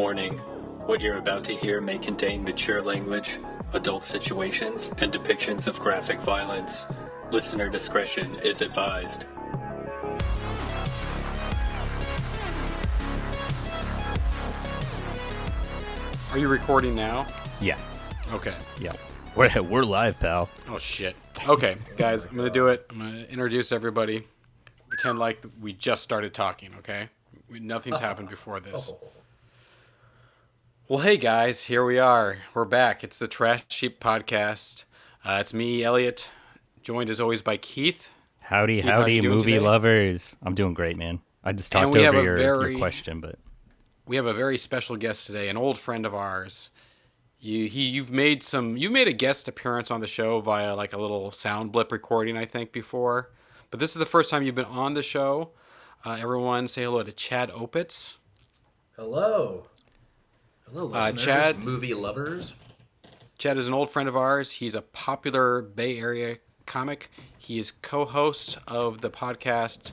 Warning What you're about to hear may contain mature language, adult situations, and depictions of graphic violence. Listener discretion is advised. Are you recording now? Yeah. Okay. Yeah. We're, we're live, pal. Oh shit. Okay, guys, I'm gonna do it. I'm gonna introduce everybody. Pretend like we just started talking. Okay. We, nothing's happened before this. Well, hey guys, here we are. We're back. It's the Trash Sheep Podcast. Uh, it's me, Elliot, joined as always by Keith. Howdy, Keith, howdy, doing movie today? lovers. I'm doing great, man. I just talked over your, very- your question, but we have a very special guest today, an old friend of ours. You, he, you've made some, you've made a guest appearance on the show via like a little sound blip recording, I think, before. But this is the first time you've been on the show. Uh, everyone, say hello to Chad Opitz. Hello. Hello, Uh, Chad- movie lovers. Chad is an old friend of ours. He's a popular Bay Area comic. He is co-host of the podcast.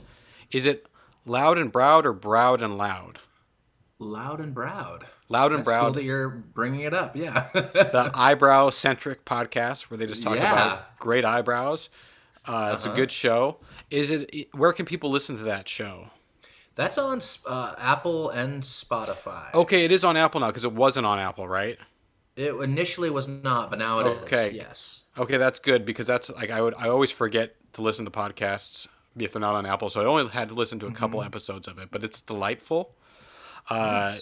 Is it Loud and Browd or Browd and Loud? Loud and Browd. Loud and That's cool that you're bringing it up. Yeah. the eyebrow-centric podcast where they just talk Yeah. about great eyebrows. Uh, it's a good show. Is it? Where can people listen to that show? That's on uh, Apple and Spotify. Okay, it is on Apple now because it wasn't on Apple, right? It initially was not, but now it is. Okay. Yes. Okay, that's good because that's like I would I always forget to listen to podcasts if they're not on Apple, so I only had to listen to a couple episodes of it, but it's delightful. Uh,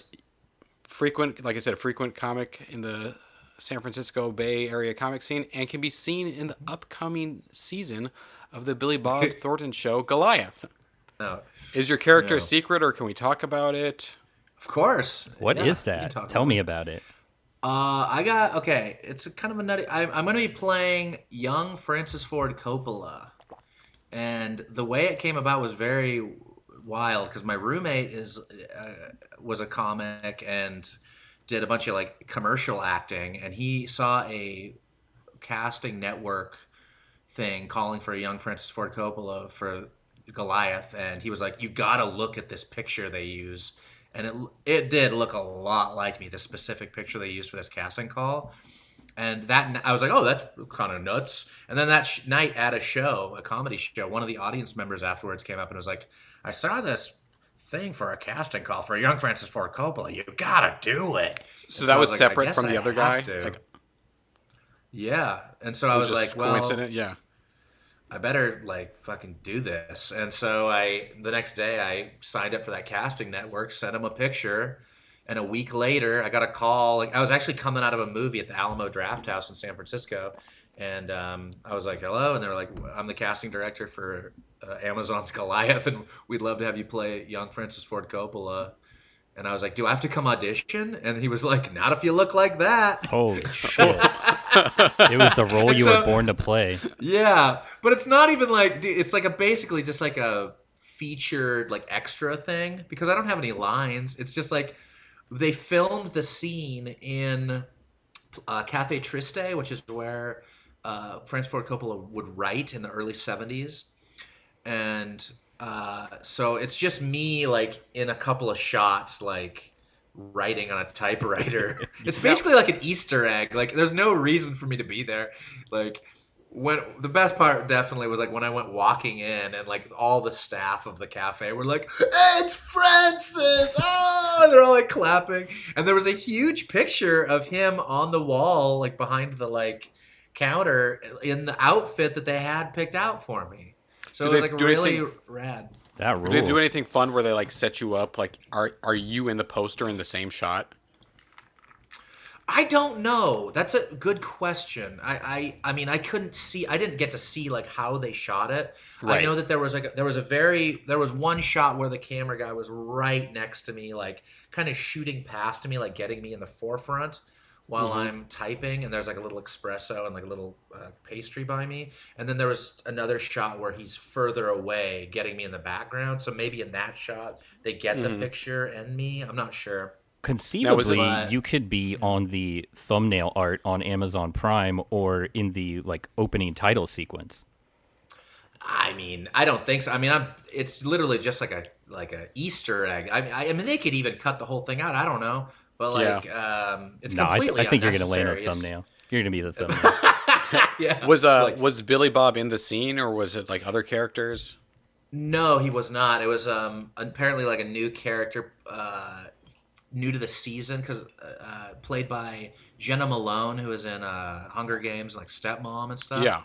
Frequent, like I said, a frequent comic in the San Francisco Bay Area comic scene, and can be seen in the upcoming season of the Billy Bob Thornton show Goliath. No. Is your character No. a secret, or can we talk about it? Of course. what is Yeah, you can that? Tell about me about it. Uh, I got okay. It's a kind of a nutty. I'm, I'm going to be playing young Francis Ford Coppola, and the way it came about was very wild because my roommate is uh, was a comic and did a bunch of like commercial acting, and he saw a casting network thing calling for a young Francis Ford Coppola for Goliath, and he was like, "You got to look at this picture they use." And it it did look a lot like me, the specific picture they used for this casting call. And that I was like, "Oh, that's kind of nuts." And then that sh- night at a show, a comedy show, one of the audience members afterwards came up and was like, "I saw this." Thing for a casting call for a young Francis Ford Coppola, you gotta do it. So And that I was like, separate from the I other guy. Like, yeah, and so I was like, "Well, yeah. I better like fucking do this. And so I the next day I signed up for that casting network, sent them a picture, and a week later I got a call. Like I was actually coming out of a movie at the Alamo Drafthouse in San Francisco, and um, I was like, "Hello," and they were like, "I'm the casting director for uh, Amazon's Goliath, and we'd love to have you play young Francis Ford Coppola." And I was like, "Do I have to come audition?" And he was like, "Not if you look like that." Holy shit. it was the role you So- were born to play. Yeah, but it's not even like it's like a basically just like a featured like extra thing because I don't have any lines. It's just like they filmed the scene in uh, Caffe Trieste, which is where uh, Francis Ford Coppola would write in the early '70s, and uh, so it's just me like in a couple of shots like writing on a typewriter. it's basically like an Easter egg. Like there's no reason for me to be there. Like when the best part definitely was like when I went walking in and like all the staff of the cafe were like, "Hey, "It's Francis!" Oh, and they're all like clapping. And there was a huge picture of him on the wall, like behind the like counter, in the outfit that they had picked out for me. So Do it was they like do really anything- rad. That Did they do anything fun where they like set you up? Like, are are you in the poster in the same shot? I don't know. That's a good question. I, I I mean I couldn't see I didn't get to see like how they shot it. I know that there was like a, there was a very there was one shot where the camera guy was right next to me like kind of shooting past me like getting me in the forefront while Mm-hmm. I'm typing and there's like a little espresso and like a little uh, pastry by me and then there was another shot where he's further away getting me in the background so maybe in that shot they get Mm-hmm. the picture and me I'm not sure Conceivably, But- you could be on the thumbnail art on Amazon Prime or in the like opening title sequence. I mean, I don't think so. I mean, I'm. It's literally just like a like a Easter egg. I, I, I mean, they could even cut the whole thing out. I don't know. but like um, it's No, I, th- I think you're gonna land a unnecessary. Thumbnail. You're gonna be the thumbnail. Yeah. Was uh Like- was Billy Bob in the scene or was it like other characters? No, he was not. It was um apparently like a new character, uh, new to the season because uh, played by Jena Malone, who was in uh, Hunger Games, like Stepmom and stuff. Yeah.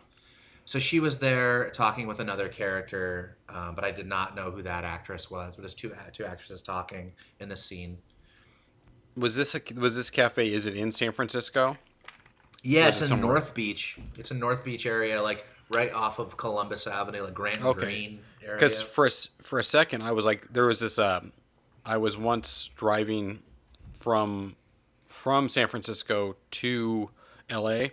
So she was there talking with another character, um, but I did not know who that actress was. But there's two two actresses talking in the scene. Was this a, was this cafe? Is it in San Francisco? Yeah, it's it in somewhere- North Beach. It's in North Beach area, like right off of Columbus Avenue, like Grant Okay. Green area. Because for a, for a second, I was like, there was this. Um, I was once driving from from San Francisco to L.A.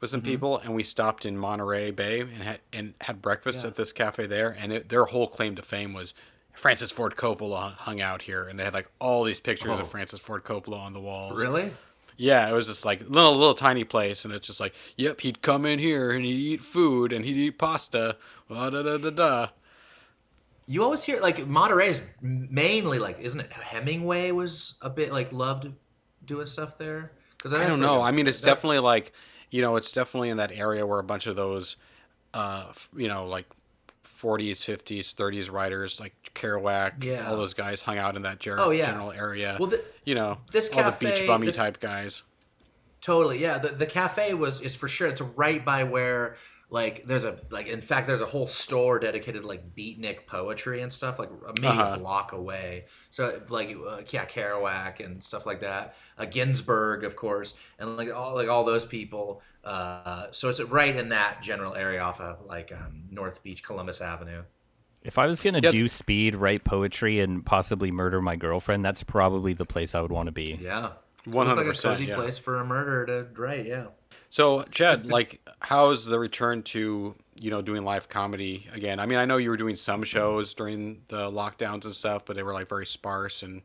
with some mm-hmm. people, and we stopped in Monterey Bay and had and had breakfast Yeah. at this cafe there. And it, their whole claim to fame was Francis Ford Coppola hung out here, and they had like all these pictures Oh. of Francis Ford Coppola on the walls. really? Yeah, it was just like little little tiny place, and it's just like, yep, he'd come in here and he'd eat food and he'd eat pasta. Da da da da. You always hear like Monterey is mainly like, isn't it? Hemingway was a bit like loved doing stuff there. Because I don't know. I mean, it's definitely like, you know, it's definitely in that area where a bunch of those, uh, you know, like 40s, 50s, 30s writers like Kerouac, Yeah. all those guys hung out in that ger- Oh, yeah. general area. Well, the- you know, this all the beach bummy this- type guys. Totally, yeah. The the cafe was is for sure. It's right by where like there's a like in fact there's a whole store dedicated to like beatnik poetry and stuff like maybe Uh-huh. a block away. So like uh, yeah, Kerouac and stuff like that. Uh, Ginsberg, of course, and like all like all those people. Uh, so it's right in that general area off of like um, North Beach, Columbus Avenue. If I was gonna Yeah. do speed, write poetry, and possibly murder my girlfriend, that's probably the place I would want to be. Yeah, One Looked hundred like a cozy percent. Yeah. place for a murder to write. Yeah. So, Chad, like, how's the return to you know doing live comedy again? I mean, I know you were doing some shows during the lockdowns and stuff, but they were like very sparse and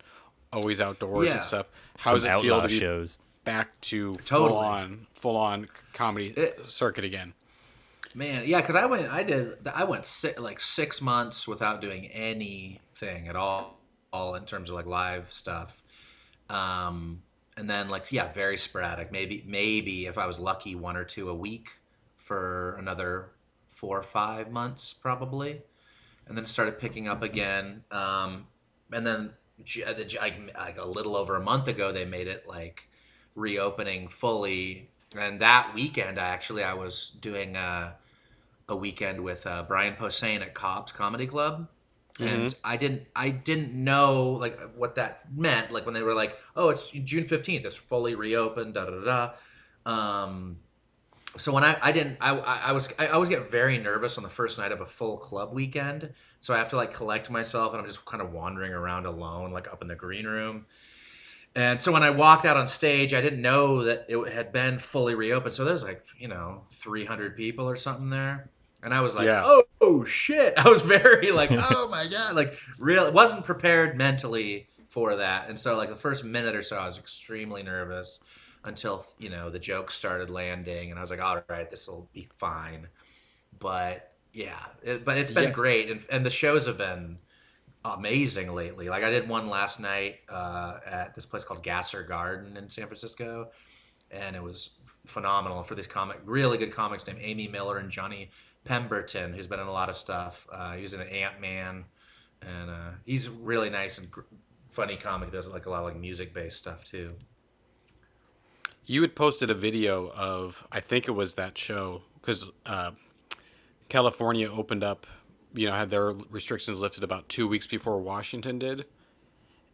always outdoors Yeah. and stuff. How does Some it feel outlaw to be shows. back to Totally. full on full on comedy It- circuit again? Man, yeah, because I went, I did, I went si- like six months without doing anything at all, all in terms of like live stuff. Um, and then like yeah, very sporadic. Maybe maybe if I was lucky, one or two a week for another four or five months probably, and then started picking up again. Um, and then the like, like a little over a month ago, they made it like reopening fully. And that weekend, I actually I was doing a, a weekend with uh, Brian Posehn at Cobb's Comedy Club, and I didn't I didn't know like what that meant. Like when they were like, "Oh, it's June fifteenth. It's fully reopened." Da da da. da. Um, so when I, I didn't I, I I was I always get very nervous on the first night of a full club weekend so I have to like collect myself and I'm just kind of wandering around alone like up in the green room and so when I walked out on stage I didn't know that it had been fully reopened so there's like you know 300 people or something there and I was like Yeah. oh, oh shit. I was very like oh my god. Like real wasn't prepared mentally for that. And so like the first minute or so I was extremely nervous until you know the jokes started landing. And i was like all right this will be fine. But yeah it, but it's been Yeah. great. And, and the shows have been amazing lately. Like i did one last night uh, at this place called gasser garden in san francisco. And it was phenomenal for these comic really good comics named amy miller and johnny pemberton who's been in a lot of stuff. Uh, he was in an ant-man and uh, he's really nice and gr- funny comic. He does like a lot of like music based stuff too. You had posted a video of I think it was that show because uh, California opened up, you know, had their restrictions lifted about two weeks before Washington did,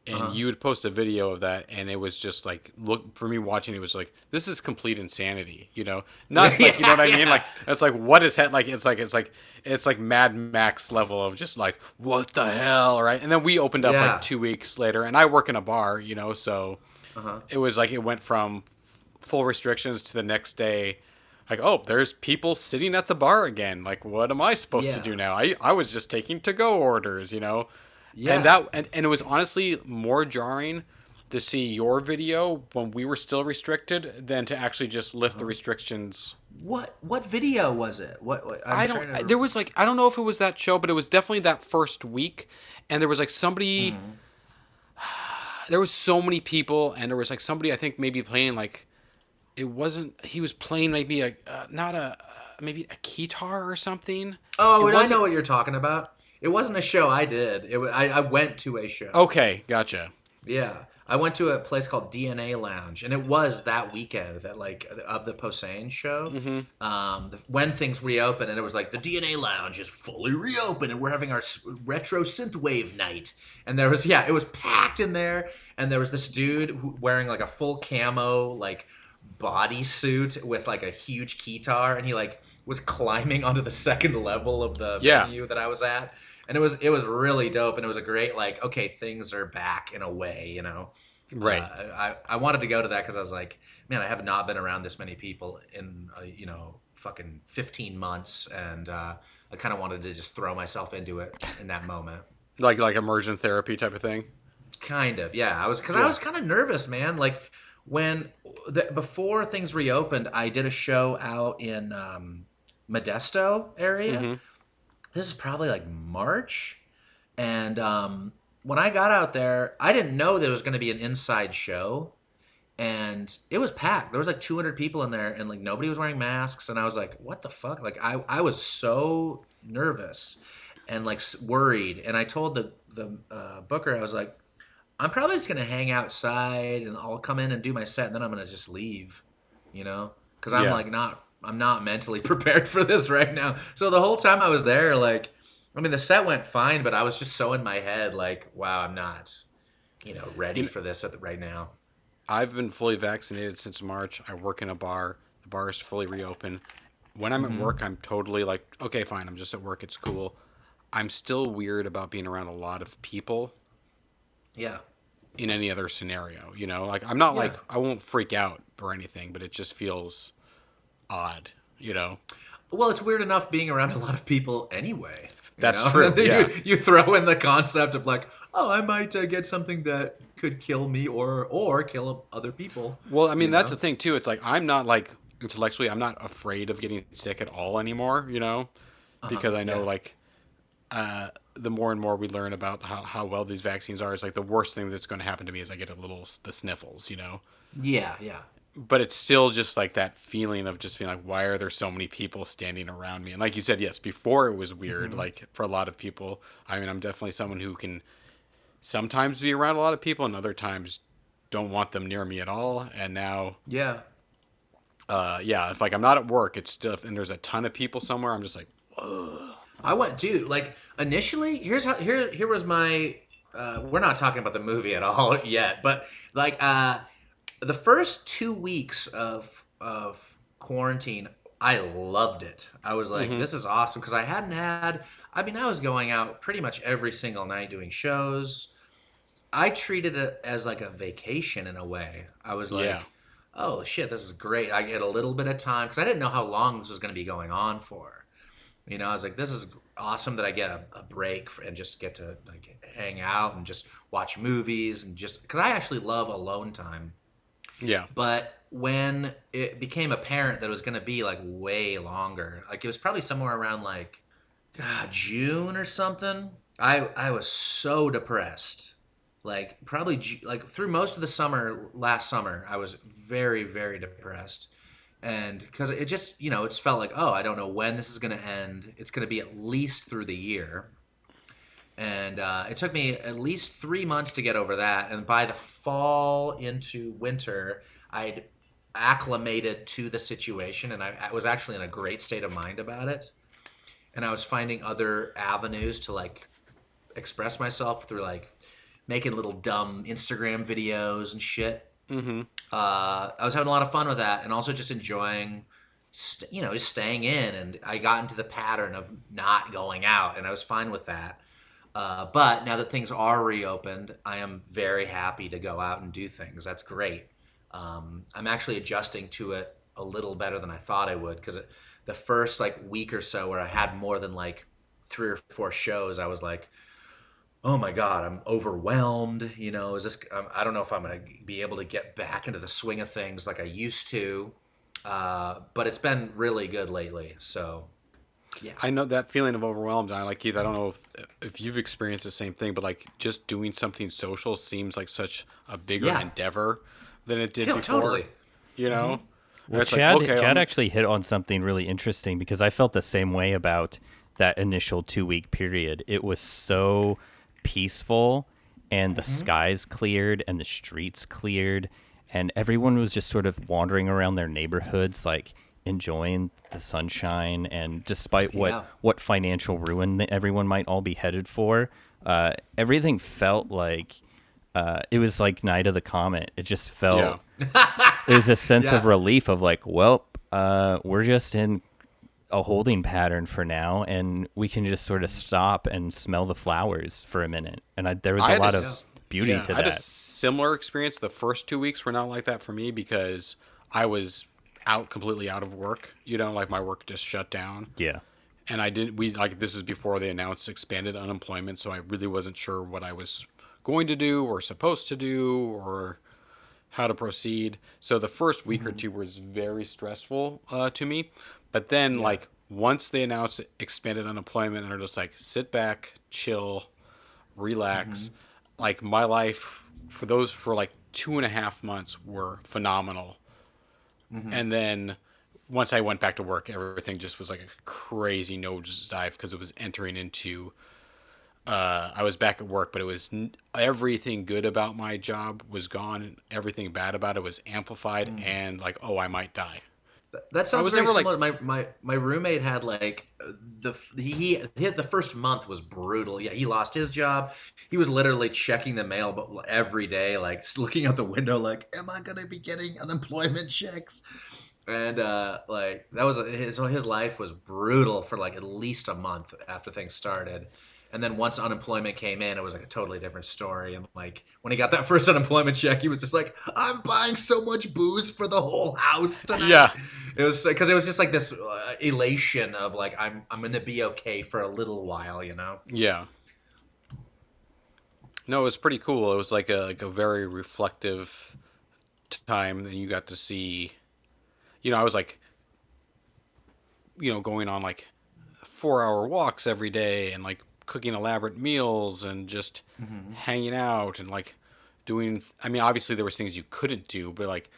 and Uh-huh. you would post a video of that, and it was just like look for me watching. It was like this is complete insanity, you know, not like you know what I Yeah, mean. Like it's like what is that? Like it's like it's like it's like Mad Max level of just like what the hell, right? And then we opened up Yeah. like two weeks later, and I work in a bar, you know, so Uh-huh. it was like it went from full restrictions to the next day like oh there's people sitting at the bar again like what am i supposed to do now i i was just taking to go orders you know Yeah. and that and, and it was honestly more jarring to see your video when we were still restricted than to actually just lift the restrictions What what video was it? What, what I'm I don't. to- There was like I don't know if it was that show, but it was definitely that first week, and there was like somebody. Mm-hmm. there was so many people, and there was like somebody I think maybe playing like it wasn't. He was playing maybe a uh, not a uh, maybe a guitar or something. Oh, It and I know what you're talking about. It wasn't a show I did. It I, I went to a show. Okay, gotcha. Yeah, I went to a place called DNA Lounge, and it was that weekend that like of the Posehn show. Um, the, when things reopened, and it was like the DNA Lounge is fully reopened, and we're having our retro synthwave night. And there was yeah, it was packed in there, and there was this dude who, wearing like a full camo like bodysuit with like a huge guitar, and he like was climbing onto the second level of the Yeah. venue that I was at. And it was it was really dope, and it was a great like okay things are back in a way, you know. Right. Uh, I I wanted to go to that because I was like, man, I have not been around this many people in uh, you know fucking fifteen months, and uh, I kind of wanted to just throw myself into it in that moment. like like immersion therapy type of thing. Kind of, yeah. I was because I was kind of nervous, man. Like when the, before things reopened, I did a show out in um, Modesto area. Mhm. This is probably like March, and um, when I got out there, I didn't know there was going to be an inside show, and it was packed. There was like 200 people in there, and like nobody was wearing masks, and I was like, "What the fuck?" Like I I was so nervous and like worried, and I told the the uh, booker I was like. I'm probably just gonna hang outside and I'll come in and do my set and then I'm gonna just leave, you know, because I'm Yeah. like not I'm not mentally prepared for this right now. So the whole time I was there, like, I mean, the set went fine, but I was just so in my head, like, wow, I'm not, you know, ready You- for this at the, right now. I've been fully vaccinated since March. I work in a bar. The bar is fully reopened. When I'm Mm-hmm. at work, I'm totally like, okay, fine. I'm just at work. It's cool. I'm still weird about being around a lot of people Yeah, in any other scenario. You know, like I'm not Yeah. like I won't freak out or anything, but it just feels odd. You know, well, it's weird enough being around a lot of people anyway. That's know? true, yeah. you, you throw in the concept of like, oh, I might uh, get something that could kill me or or kill other people. Well, I mean, that's know? the thing too. It's like I'm not like intellectually, I'm not afraid of getting sick at all anymore. You know, because I know Uh-huh, yeah. like uh, the more and more we learn about how, how well these vaccines are, it's like the worst thing that's going to happen to me is I get a little the sniffles. You know, Yeah, yeah. But it's still just like that feeling of just being like, why are there so many people standing around me? And like you said, yes, before it was weird. Mm-hmm. Like for a lot of people, I mean, I'm definitely someone who can sometimes be around a lot of people, and other times don't want them near me at all. And now Yeah. uh, yeah, if like I'm not at work, it's still and there's a ton of people somewhere, I'm just like, I went, dude. Like initially, here's how here here was my. Uh, we're not talking about the movie at all yet, but like uh, the first two weeks of of quarantine, I loved it. I was like, mm-hmm. this is awesome because I hadn't had. I mean, I was going out pretty much every single night doing shows. I treated it as like a vacation in a way. I was like, Yeah. oh shit, this is great. I get a little bit of time because I didn't know how long this was going to be going on for. You know, I was like, this is awesome that I get a, a break and just get to like hang out and just watch movies and just because I actually love alone time. Yeah, But when it became apparent that it was going to be like way longer, like it was probably somewhere around like God, June or something, I I was so depressed. Like probably like through most of the summer last summer, I was very very depressed. And because it just, you know, it's felt like, oh, I don't know when this is going to end. It's going to be at least through the year and uh, it took me at least three months to get over that and by the fall into winter i'd acclimated to the situation and I, I was actually in a great state of mind about it and i was finding other avenues to like express myself through like making little dumb instagram videos and shit mm-hmm. uh, I was having a lot of fun with that, and also just enjoying, st- you know, just staying in. And I got into the pattern of not going out, and I was fine with that. Uh, but now that things are reopened, I am very happy to go out and do things. That's great. Um, I'm actually adjusting to it a little better than I thought I would because the first like week or so where I had more than like three or four shows, I was like, oh my god i'm overwhelmed you know is this um, i don't know if i'm going to be able to get back into the swing of things like i used to uh, but it's been really good lately so Yeah. I know that feeling of overwhelmed. I like Keith. I don't know if if you've experienced the same thing, but like just doing something social seems like such a bigger Yeah. endeavor than it did Yeah, before. totally. You know, And Well, it's like, Chad, okay, Chad I'm- actually hit on something really interesting because I felt the same way about that initial two week period. It was so peaceful, and the Mm-hmm. skies cleared, and the streets cleared, and everyone was just sort of wandering around their neighborhoods, like enjoying the sunshine. And despite what Yeah. what financial ruin everyone might all be headed for, uh, everything felt like. Uh, it was like Night of the Comet. It just felt Yeah. there's a sense of relief of like, well, uh, we're just in a holding pattern for now, and we can just sort of stop and smell the flowers for a minute. And I, there was I a lot a of beauty yeah, to I had a that. similar experience. The first two weeks were not like that for me because I was out completely out of work. You know, like my work just shut down. yeah, and I didn't. We like this was before they announced expanded unemployment, so I really wasn't sure what I was going to do or supposed to do or how to proceed. So the first week or two was very stressful uh, to me, but then like once they announced expanded unemployment and are just like sit back, chill, relax, like my life for those for like two and a half months were phenomenal and then once I went back to work, everything just was like a crazy nosedive because it was entering into. Uh, I was back at work, but it was n- everything good about my job was gone, everything bad about it was amplified, and like, oh, I might die. That sounds very never, like- similar. my my my roommate had like the he, he the first month was brutal. Yeah, he lost his job. He was literally checking the mail, but every day, like looking out the window, like, am I gonna be getting unemployment checks? And uh, like that was his his life was brutal for like at least a month after things started. And then once unemployment came in, it was like a totally different story. And like when he got that first unemployment check, he was just like, "I'm buying so much booze for the whole house tonight." Yeah. It was because it was just like this uh, elation of like I'm I'm gonna be okay for a little while, you know. Yeah. No, it was pretty cool. It was like a like a very reflective time, and you got to see. You know, I was like, you know, going on like four hour walks every day and like cooking elaborate meals and just mm-hmm. hanging out and like doing. I mean, obviously there was things you couldn't do, but like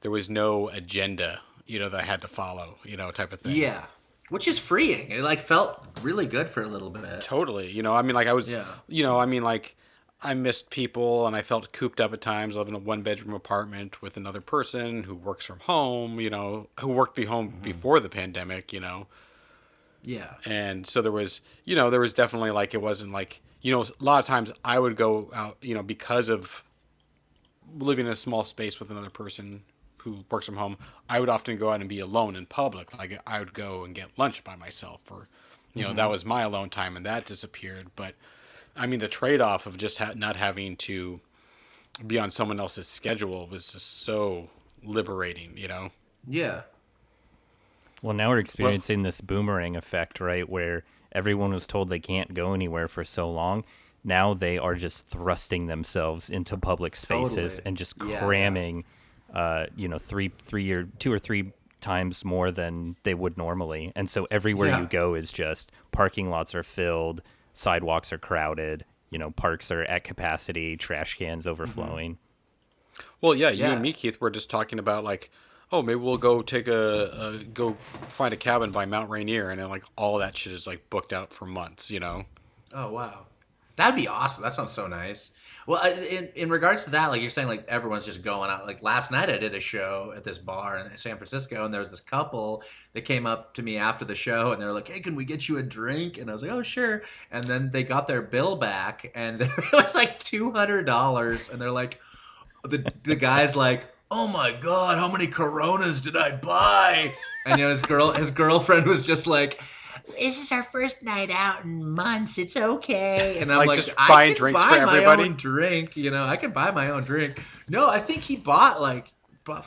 there was no agenda, you know, that I had to follow, you know, type of thing. Yeah, which is freeing. It like felt really good for a little bit. Totally. You know, I mean, like I was, Yeah. you know, I mean, like I missed people and I felt cooped up at times, living in a one bedroom apartment with another person who works from home, you know, who worked be home mm-hmm. before the pandemic, you know. Yeah, And so there was, you know, there was definitely like, it wasn't like, you know, a lot of times I would go out, you know, because of living in a small space with another person who works from home, I would often go out and be alone in public. Like I would go and get lunch by myself, or you know, that mm-hmm. was my alone time, and that disappeared. But I mean, the trade-off of just ha- not having to be on someone else's schedule was just so liberating. You know? yeah, Well, now we're experiencing this boomerang effect, right? Where everyone was told they can't go anywhere for so long. Now they are just thrusting themselves into public spaces Totally. and just Yeah, yeah. cramming, uh, you know, three, three or two or three times more than they would normally. And so everywhere Yeah. you go is just parking lots are filled, sidewalks are crowded, you know, parks are at capacity, trash cans overflowing. Well, yeah, you Yeah. and me, Keith, were just talking about like, oh, maybe we'll go take a, a go find a cabin by Mount Rainier, and then like all that shit is like booked out for months. You know? Oh wow, that'd be awesome. That sounds so nice. Well, uh, in in regards to that, like you're saying, like everyone's just going out. Like last night, I did a show at this bar in San Francisco, and there was this couple that came up to me after the show, and they're like, "Hey, can we get you a drink?" And I was like, "Oh, sure." And then they got their bill back, and it was like two hundred dollars, and they're like, the the guy's like. Oh my god, how many coronas did I buy? And you know his girl his girlfriend was just like this is our first night out in months. It's okay. And I'm Like, like, just I buying can drinks buy for my everybody? own drink. You know, I can buy my own drink. No, I think he bought like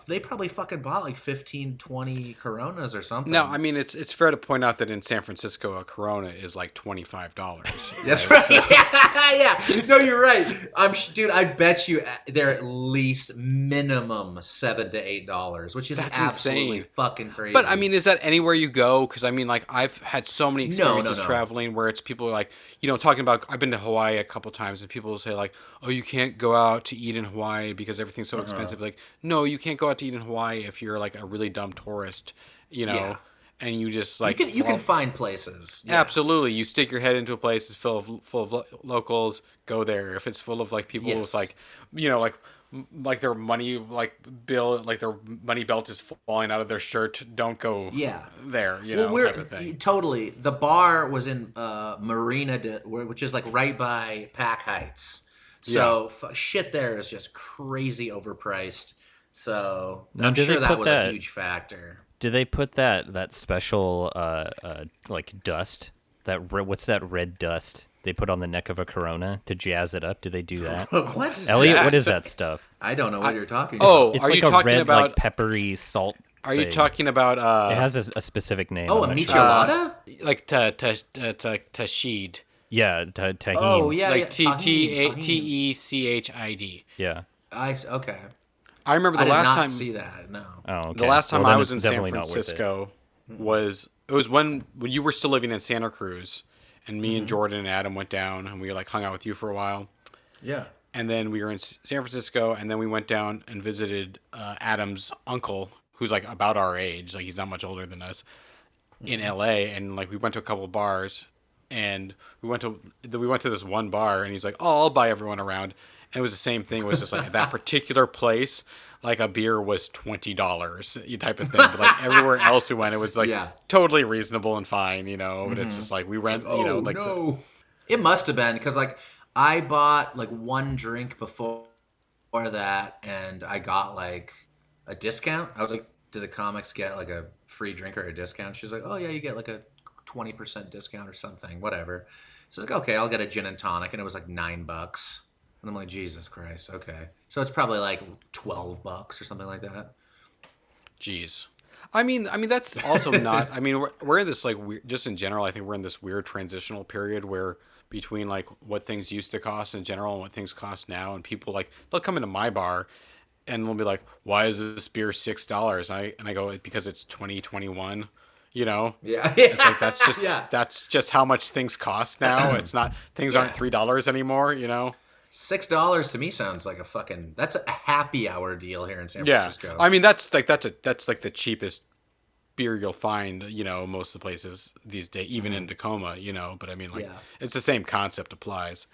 they probably fucking bought like 15, 20 Coronas or something. No, I mean it's it's fair to point out that in San Francisco, a Corona is like twenty five dollars. That's right. yeah. No, you're right. I'm, dude. I bet you uh, they're at least minimum seven to eight dollars, which is That's absolutely insane. fucking crazy. But I mean, is that anywhere you go? Because I mean, like I've had so many No, no, experiences no. traveling where it's people are like, you know, talking about. I've been to Hawaii a couple times, and people will say like, "Oh, you can't go out to eat in Hawaii because everything's Uh-huh. so expensive." Like, no, you can't go out to eat in Hawaii if you're like a really dumb tourist, you know, Yeah. and you just you like can you can find places. Yeah. Absolutely, you stick your head into a place that's full of full of lo- locals. Go there. If it's full of like people Yes. with like, you know, like m- like their money like bill like their money belt is falling out of their shirt. Don't go. Yeah. there. You well, know, type of thing. totally. The bar was in uh, Marina, de, which is like right by Pac Heights. So f- shit there is just crazy overpriced. So Now, I'm do sure that was that- a huge factor. Do they put that that special uh, uh like dust that re- what's that red dust they put on the neck of a Corona to jazz it up? Do they do that? what? Elliot, what that? is that stuff? I don't know what you're talking. About. Oh, It's are like you a talking red about? like peppery salt. are you thing. talking about? Uh, It has a, a specific name. oh, I'm a not sure. like ta ta ta ta tashid. Yeah, ta- tahine. oh yeah, Like yeah. T tahini, T A tahini. T E C H I D. yeah. I s- okay. I remember the I did last not time. see that. No. Oh, okay. The last time Well, I was in San definitely not worth it. Francisco was it was when when you were still living in Santa Cruz, and me Mm-hmm. and Jordan and Adam went down and we like hung out with you for a while, Yeah. and then we were in San Francisco, and then we went down and visited uh, Adam's uncle, who's like about our age, like he's not much older than us, in Mm-hmm. L.A. And like we went to a couple of bars, and we went to we went to this one bar, and he's like, "Oh, I'll buy everyone around." And it was the same thing. It was just like that particular place, like a beer was twenty dollars, you type of thing. But like everywhere else we went, it was like Yeah. totally reasonable and fine, you know. But it's mm-hmm. just like we rent, you know, oh like the- no. it must have been because like I bought like one drink before that, and I got like a discount. I was like, "Did the comics get like a free drink or a discount?" She's like, "Oh yeah, you get like a twenty percent discount or something, whatever." So I was like, "Okay, I'll get a gin and tonic," and it was like nine bucks. And I'm like, Jesus Christ, okay. So it's probably like twelve bucks or something like that. Jeez. I mean, I mean that's also not. I mean, we're, we're in this like weird, just in general. I think we're in this weird transitional period where between like what things used to cost in general and what things cost now, and people like they'll come into my bar and they'll be like, "Why is this beer six dollars?" And I and I go because it's twenty twenty one. You know, Yeah, it's like that's just Yeah. that's just how much things cost now. It's not things aren't three dollars anymore. You know. Six dollars to me sounds like a fucking that's a happy hour deal here in San Yeah, Francisco. I mean that's like that's a that's like the cheapest beer you'll find, you know, most of the places these days, even in Tacoma, you know. But I mean, like Mm-hmm. Yeah. it's the same concept applies.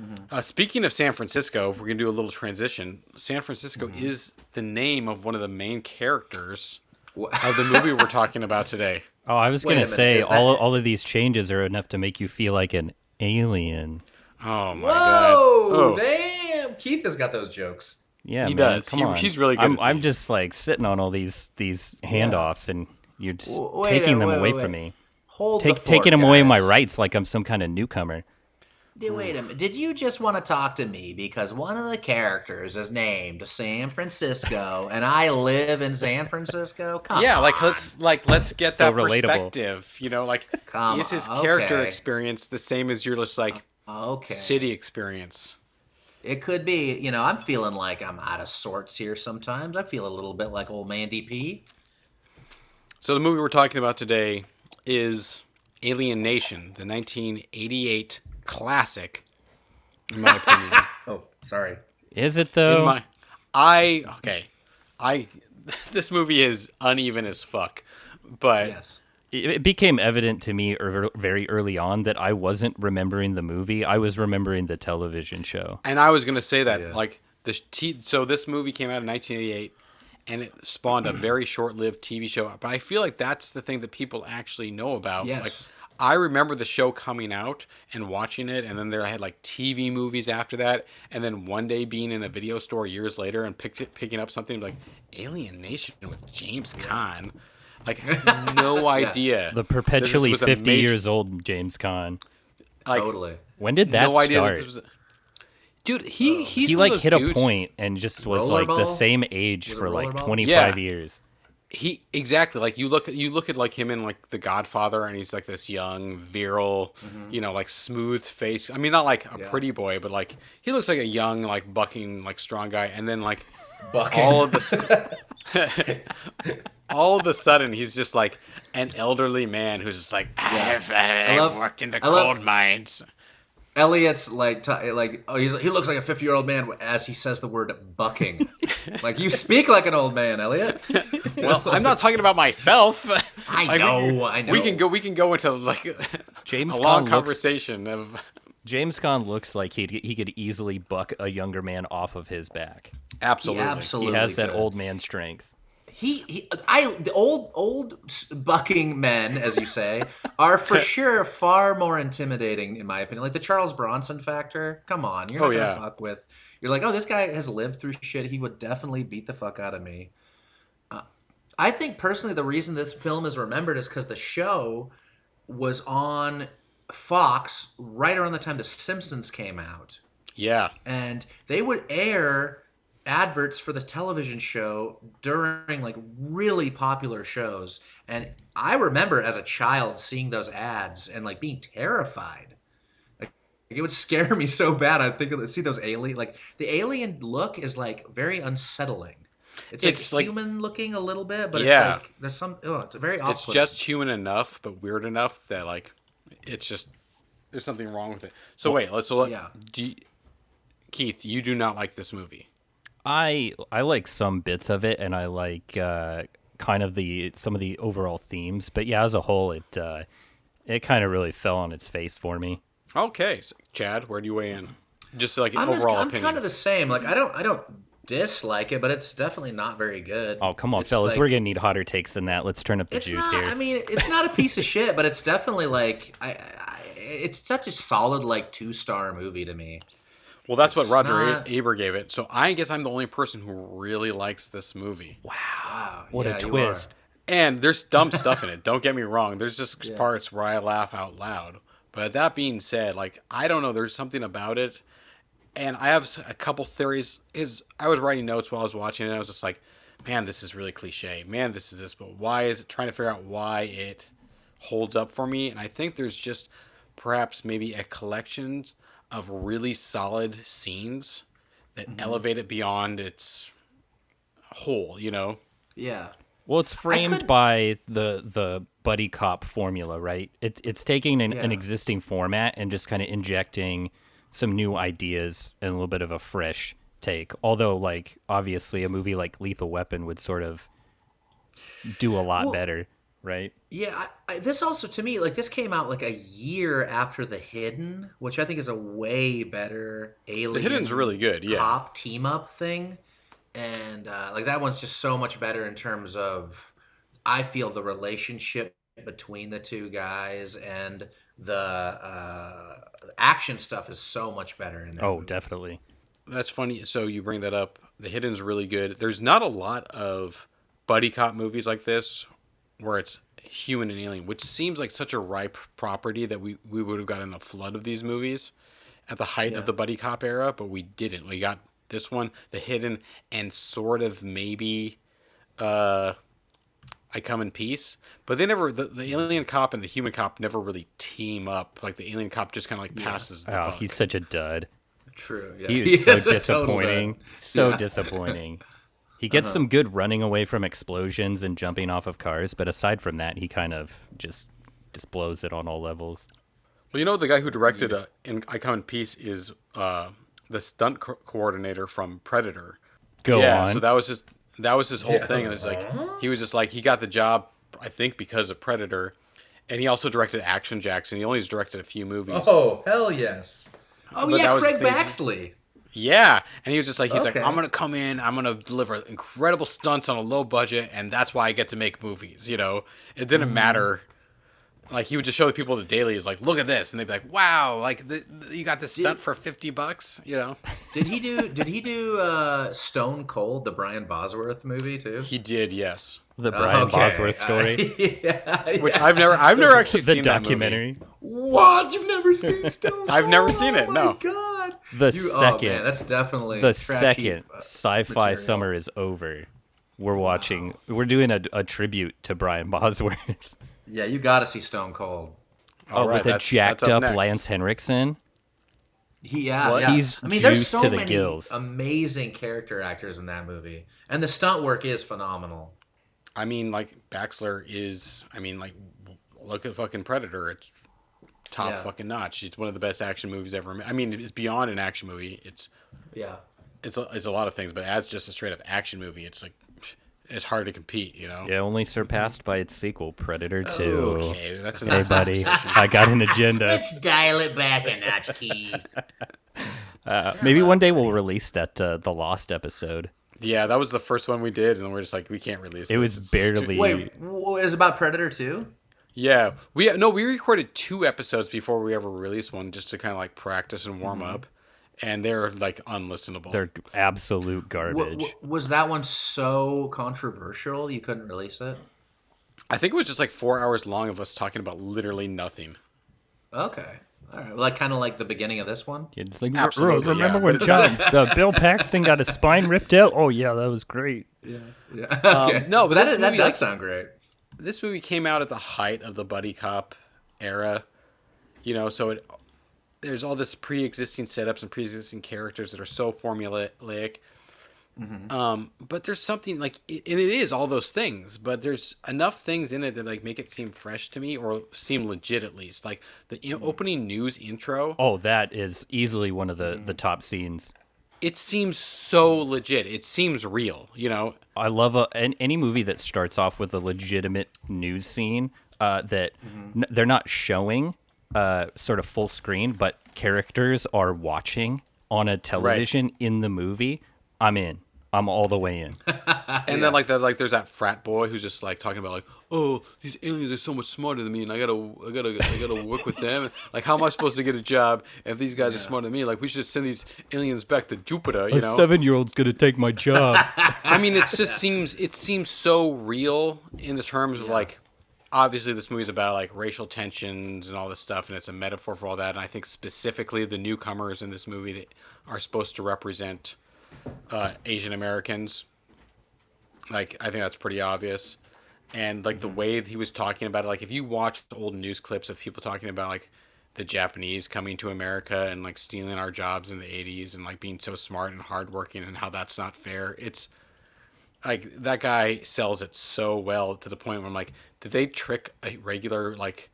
Mm-hmm. Uh, speaking of San Francisco, we're gonna do a little transition. San Francisco Mm-hmm. is the name of one of the main characters Wha- of the movie we're talking about today. Oh, I was Wait gonna minute, say is that- all all of these changes are enough to make you feel like an alien. Oh my Whoa, god! Oh, damn! Keith has got those jokes. Yeah, He man, does. Come He- on. he's really good I'm, at I'm just like sitting on all these these handoffs, and you're just wait, taking them wait, away wait, from me. Hold Take, the fort, taking them away my rights like I'm some kind of newcomer. Dude, Wait a minute. Did you just want to talk to me because one of the characters is named San Francisco, and I live in San Francisco? Come yeah, like let's like let's get So that relatable. perspective. You know, like Come is his on, character okay. experience the same as your just like Okay. city experience? It could be. You know, I'm feeling like I'm out of sorts here. Sometimes I feel a little bit like old Mandy P. So the movie we're talking about today is Alien Nation, the 1988 classic, in my opinion. Oh, sorry. Is it though? in my, I okay, I this movie is uneven as fuck, but Yes. It it became evident to me ear- very early on that I wasn't remembering the movie. I was remembering the television show. and I was gonna say that Yeah. like this t- so this movie came out in 1988. And it spawned a very short-lived TV show, but I feel like that's the thing that people actually know about. Yes. Like, I remember the show coming out and watching it, and then there I had like TV movies after that, and then one day being in a video store years later and picked it, picking up something like Alien Nation with James Caan. Like, I had no idea. The perpetually 50 major- years old James Caan. like, totally. When did that no idea start? that was. dude, he he's he like those hit a point and just was like the same age for like 25 Yeah. years. He exactly like you look you look at like him in like The Godfather, and he's like this young, virile, you know, like smooth face. I mean, not like a Mm-hmm. Yeah. pretty boy, but like he looks like a young, like bucking, like strong guy. And then like Bucking. all of the all of a sudden he's just like an elderly man who's just like I've, ah, I've love- worked in the I love- gold mines. Elliot's like t- like oh he's he looks like a 50 year old man as he says the word bucking. like you speak like an old man, Elliot. Well, I'm not talking about myself. I Like, know, can- I know. We can go. We can go into like James a Caan long looks- conversation of James Caan looks like he he could easily buck a younger man off of his back. absolutely. He absolutely He has that could. old man strength. He, he I the old old bucking men, as you say, are for sure far more intimidating in my opinion. Like the Charles Bronson factor. Come on, you're not Oh, gonna yeah. fuck with. You're like, oh, this guy has lived through shit. He would definitely beat the fuck out of me. Uh, I think personally, the reason this film is remembered is because the show was on Fox right around the time The Simpsons came out Yeah. and they would air adverts for the television show during like really popular shows and i remember as a child seeing those ads and like being terrified like it would scare me so bad i'd think of see those alien like the alien look is like very unsettling it's, It's like like- human looking a little bit but Yeah. it's like there's some oh it's very awkward. It's just human enough, but weird enough that like it's just there's something wrong with it. So wait, let's so let, Yeah. do you- Keith, you do not like this movie. I I like some bits of it, and I like uh, kind of the some of the overall themes. But yeah, as a whole, it uh, it kind of really fell on its face for me. Okay, so, Chad, where do you weigh in? Just like an I'm, just- overall I'm opinion. kind of the same like i don't i don't dislike it but it's definitely not very good Oh come on, It's fellas, like- we're gonna need hotter takes than that. Let's turn up the it's juice not. here. I mean, it's not a piece of shit, but it's definitely like I, I it's such a solid like two star movie to me. Well, that's what Roger not- A- Ebert gave it. So I guess I'm the only person who really likes this movie. Wow, what yeah, a twist! And there's dumb stuff in it. Don't get me wrong. There's just parts where I laugh out loud. But that being said, like I don't know, there's something about it, and I have a couple theories. Is I was writing notes while I was watching it. and I was just like, man, this is really cliche. Man, this is this. But why is it? Trying to figure out why it holds up for me. And I think there's just perhaps maybe a collection of really solid scenes that Mm-hmm. elevate it beyond its whole. You know. Yeah, Well, it's framed by the the buddy cop formula, right? It, it's taking an, an existing format and just kind of injecting some new ideas and a little bit of a fresh take. Although, like obviously, a movie like Lethal Weapon would sort of do a lot Well- better, right? yeah. I, I, this also to me like this came out like a year after The Hidden, which I think is a way better alien. The Hidden's really good. Yeah. cop team up thing and uh, like that one's just so much better in terms of i feel the relationship between the two guys and the uh, action stuff is so much better in that Oh, movie. definitely. That's funny. So you bring that up. The Hidden's really good. There's not a lot of buddy cop movies like this where it's human and alien, which seems like such a ripe property that we, we would have gotten a flood of these movies at the height Yeah. of the buddy cop era, but we didn't. We got this one, The Hidden, and sort of maybe uh, I Come in Peace. But they never, the, the alien cop and the human cop never really team up. Like the alien cop just kind of like passes the Oh, buck. he's such a dud. true yeah. He is so is a total disappointing. So Yeah. disappointing. He gets Uh-huh. some good running away from explosions and jumping off of cars, but aside from that, he kind of just just blows it on all levels. Well, you know, the guy who directed uh, in I Come in Peace is uh, the stunt co- coordinator from Predator. Go yeah, on. so that was his that was his whole Yeah. thing, and it's like he was just like he got the job, I think, because of Predator, and he also directed Action Jackson. He only has directed a few movies. oh hell yes oh But yeah craig the thing- baxley Yeah, and he was just like he's Okay. like I'm gonna come in, I'm gonna deliver incredible stunts on a low budget, and that's why I get to make movies. You know, it didn't Mm-hmm. matter. Like he would just show the people the dailies, like look at this, and they'd be like, "Wow, like the, you got this stunt for fifty bucks," you know. did he do did he do uh, stone cold the brian bosworth movie too He did, yes. the Brian Okay. Bosworth story, yeah, Which yeah. I've never, I've never actually the seen that movie. documentary. What? You've never seen Stone I've never seen it, Oh no. my god. the You, oh second man, that's definitely the second uh, sci-fi material. summer is over, we're watching. We're doing a, a tribute to Brian Bosworth. Yeah, you got to see Stone Cold. Oh, right, with a that's- jacked that's up next. Lance Henriksen. He, yeah, What? yeah. He's I mean, there's juiced so to the many gills. amazing character actors in that movie, and the stunt work is phenomenal. I mean, like Baxley is. I mean, like look at fucking Predator. It's top Yeah. fucking notch. It's one of the best action movies ever. I mean, it's beyond an action movie. It's Yeah. it's a, it's a lot of things, but as just a straight up action movie, it's like it's hard to compete. You know. Yeah, only surpassed by its sequel, Predator Two. Okay, that's another. Hey, buddy. I got an agenda. Let's dial it back a notch, Keith. Uh, maybe one day we'll release that uh, the Lost episode. Yeah, that was the first one we did, and we're just like, we can't release. It this. was It's just too- barely. Wait, w- is it about Predator Two. Yeah, we no, we recorded two episodes before we ever released one, just to kind of like practice and warm up, and they're like unlistenable. They're absolute garbage. was that one so controversial you couldn't release it? I think it was just like four hours long of us talking about literally nothing. Okay. All right. Like kind of like the beginning of this one. It's like, Absolutely, remember yeah, when John, the Bill Paxton got his spine ripped out? Oh yeah, that was great. Yeah. Um, no, but that, this that movie, does like, sound great. this movie came out at the height of the buddy cop era, you know. So it there's all this pre-existing setups and pre-existing characters that are so formulaic. Um, but there's something like, it, and it is all those things, but there's enough things in it that like make it seem fresh to me or seem legit at least. Like the in- opening news intro, Oh, that is easily one of the the top scenes. it seems so legit. It seems real, you know. I love a, an, any movie that starts off with a legitimate news scene uh, that n- they're not showing uh, sort of full screen, but characters are watching on a television in the movie. I'm in. I'm all the way in. And then like that, like there's that frat boy who's just like talking about like, oh, these aliens are so much smarter than me, and I gotta, I gotta, I gotta work with them. Like, how am I supposed to get a job if these guys are smarter than me? Like, we should just send these aliens back to Jupiter. You know? seven-year-old's gonna take my job. I mean, it just seems, it seems so real in the terms of like, obviously this movie's about like racial tensions and all this stuff, and it's a metaphor for all that. And I think specifically the newcomers in this movie that are supposed to represent uh, Asian Americans. Like, I think that's pretty obvious. And like the way that he was talking about it, like if you watch old news clips of people talking about like the Japanese coming to America and like stealing our jobs in the 80s and like being so smart and hardworking and how that's not fair, it's like that guy sells it so well to the point where I'm like, did they trick a regular like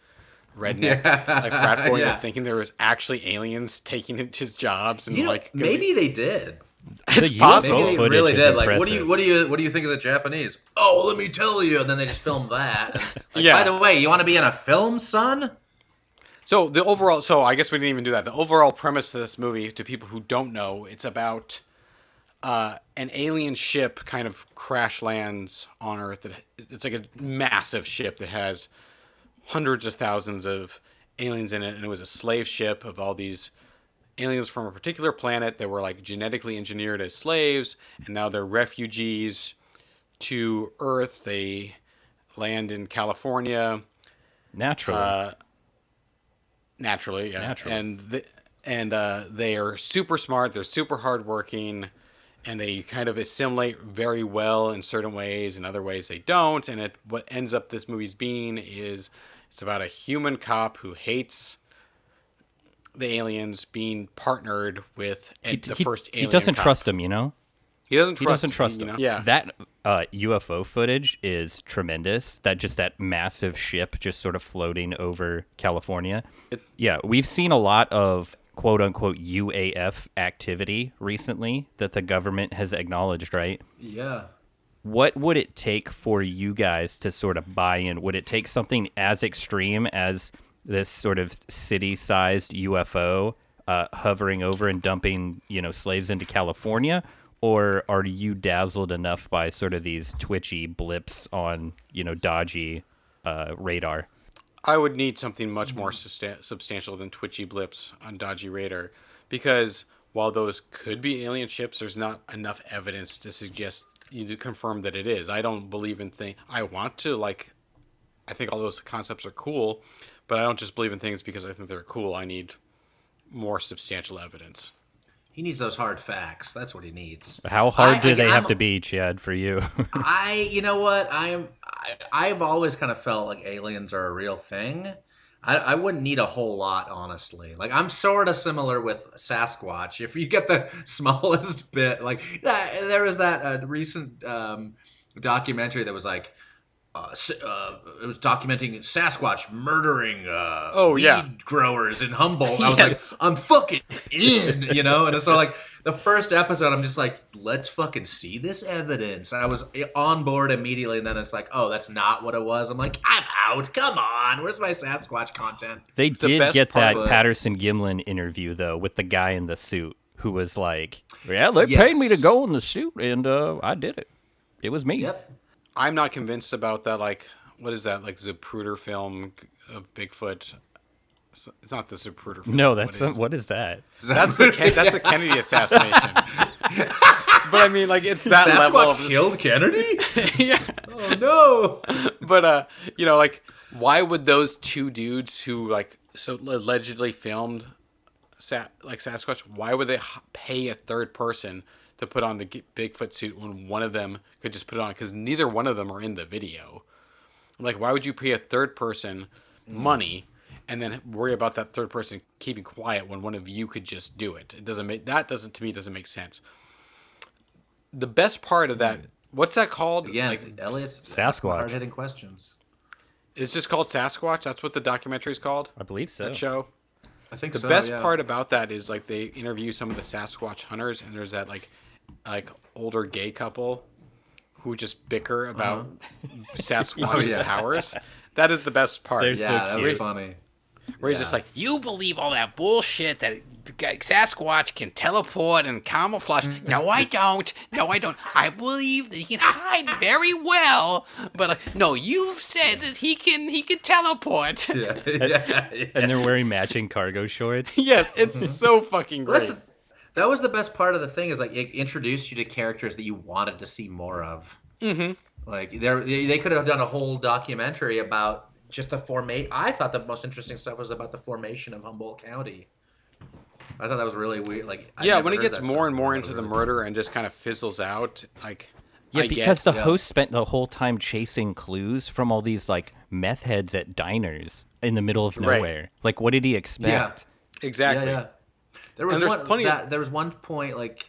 redneck like frat boy Yeah. into thinking there was actually aliens taking his jobs and You know, like maybe they did. it's The possible. UFO Maybe they really is did. Like, what do you, what do you, what do you think of the Japanese? Oh, let me tell you. And then they just filmed that. Like, Yeah. By the way, you want to be in a film, son? So the overall, so I guess we didn't even do that. The overall premise of this movie, to people who don't know, it's about uh, an alien ship kind of crash lands on Earth. It's like a massive ship that has hundreds of thousands of aliens in it, and it was a slave ship of all these aliens from a particular planet that were like genetically engineered as slaves, and now they're refugees to Earth. They land in California Naturally. Uh, naturally, yeah. Naturally. And the, and uh, they are super smart. They're super hardworking, and they kind of assimilate very well in certain ways. In other ways, they don't. And it what ends up this movie's being is it's about a human cop who hates the aliens being partnered with a, the he, first he doesn't cop. trust him, you know. He doesn't He trust. doesn't trust you him. know? Yeah. That uh, UFO footage is tremendous. That just that massive ship just sort of floating over California. yeah, we've seen a lot of quote unquote UAP activity recently that the government has acknowledged, right? Yeah. What would it take for you guys to sort of buy in? Would it take something as extreme as this sort of city-sized UFO uh, hovering over and dumping, you know, slaves into California, or are you dazzled enough by sort of these twitchy blips on, you know, dodgy uh, radar? I would need something much more substantial than twitchy blips on dodgy radar, because while those could be alien ships, there's not enough evidence to suggest you to confirm that it is. I don't believe in things. I want to like. I think all those concepts are cool, but I don't just believe in things because I think they're cool. I need more substantial evidence. He needs those hard facts. That's what he needs. How hard I- do I- they have I'm- to be, Chad, for you? I, you know what? I'm. I, I've always kind of felt like aliens are a real thing. I, I wouldn't need a whole lot, honestly. Like I'm sort of similar with Sasquatch. If you get the smallest bit, like that, there was that uh, recent um, documentary that was like. Uh, uh, it was documenting Sasquatch murdering uh, Oh, weed yeah. growers in Humboldt. I was Yes. like, I'm fucking in, you know. And so like the first episode, I'm just like, let's fucking see this evidence. I was on board immediately, and then it's like, oh, that's not what it was. I'm like, I'm out. Come on, where's my Sasquatch content? they The did get that of Patterson Gimlin interview though with the guy in the suit who was like, "Yeah, they Yes. paid me to go in the suit, and uh, I did it. It was me." Yep. I'm not convinced about that. Like, what is that? Like Zapruder film of Bigfoot. It's it's not the Zapruder film. No, What that's is- what is that? That's the Ken- that's the Kennedy assassination. but I mean, like it's that level Sasquatch of killed Kennedy. yeah. oh no. But uh, you know, like why would those two dudes who like so allegedly filmed, Sa- like Sasquatch, why would they h- pay a third person to put on the G- Bigfoot suit when one of them could just put it on? Because neither one of them are in the video. Like, why would you pay a third person money? And then worry about that third person keeping quiet when one of you could just do it. It doesn't make that doesn't to me doesn't make sense. The best part of that, what's that called? Yeah, like Elliot's Sasquatch. hard hitting questions. It's just called Sasquatch. That's what the documentary is called. I believe so. That show. I think The best part about that is like they interview some of the Sasquatch hunters, and there's that like like older gay couple who just bicker about Sasquatch's yeah. powers. That is the best part. They're Yeah, so that was funny. where he's just like, "You believe all that bullshit that Sasquatch can teleport and camouflage? No, I don't. No, I don't. I believe that he can hide very well, but uh, no, you've said that he can he can teleport. Yeah, yeah, yeah. And they're wearing matching cargo shorts. yes, it's so fucking great. Listen, that was the best part of the thing is like it introduced you to characters that you wanted to see more of. Mm-hmm. Like there, they they could have done a whole documentary about just the formation. I thought the most interesting stuff was about the formation of Humboldt County. I thought that was really weird. Like I yeah, when it gets more and more into It the was murder and just kind of fizzles out, like Yeah, I because get, the yeah. host spent the whole time chasing clues from all these like meth heads at diners in the middle of Right. nowhere. Like, what did he expect? exactly. Yeah, yeah. There was And there's one. plenty of- that, there was one point like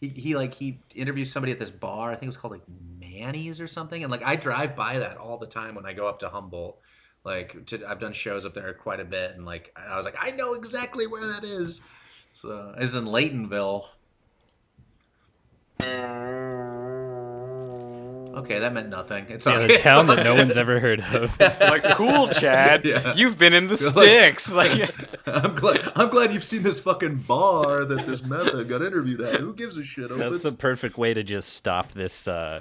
he, he like he interviews somebody at this bar. I think it was called like Manny's or something. And like I drive by that all the time when I go up to Humboldt. Like to, I've done shows up there quite a bit, and like I was like I know exactly where that is. So it's in Laytonville. Uh, Okay, that meant nothing. It's Yeah, all- the town that no one's ever heard of. Like, cool, Chad. Yeah. You've been in the like- sticks. Like, I'm glad. I'm glad you've seen this fucking bar that this method got interviewed at. Who gives a shit? That's the perfect way to just stop this uh,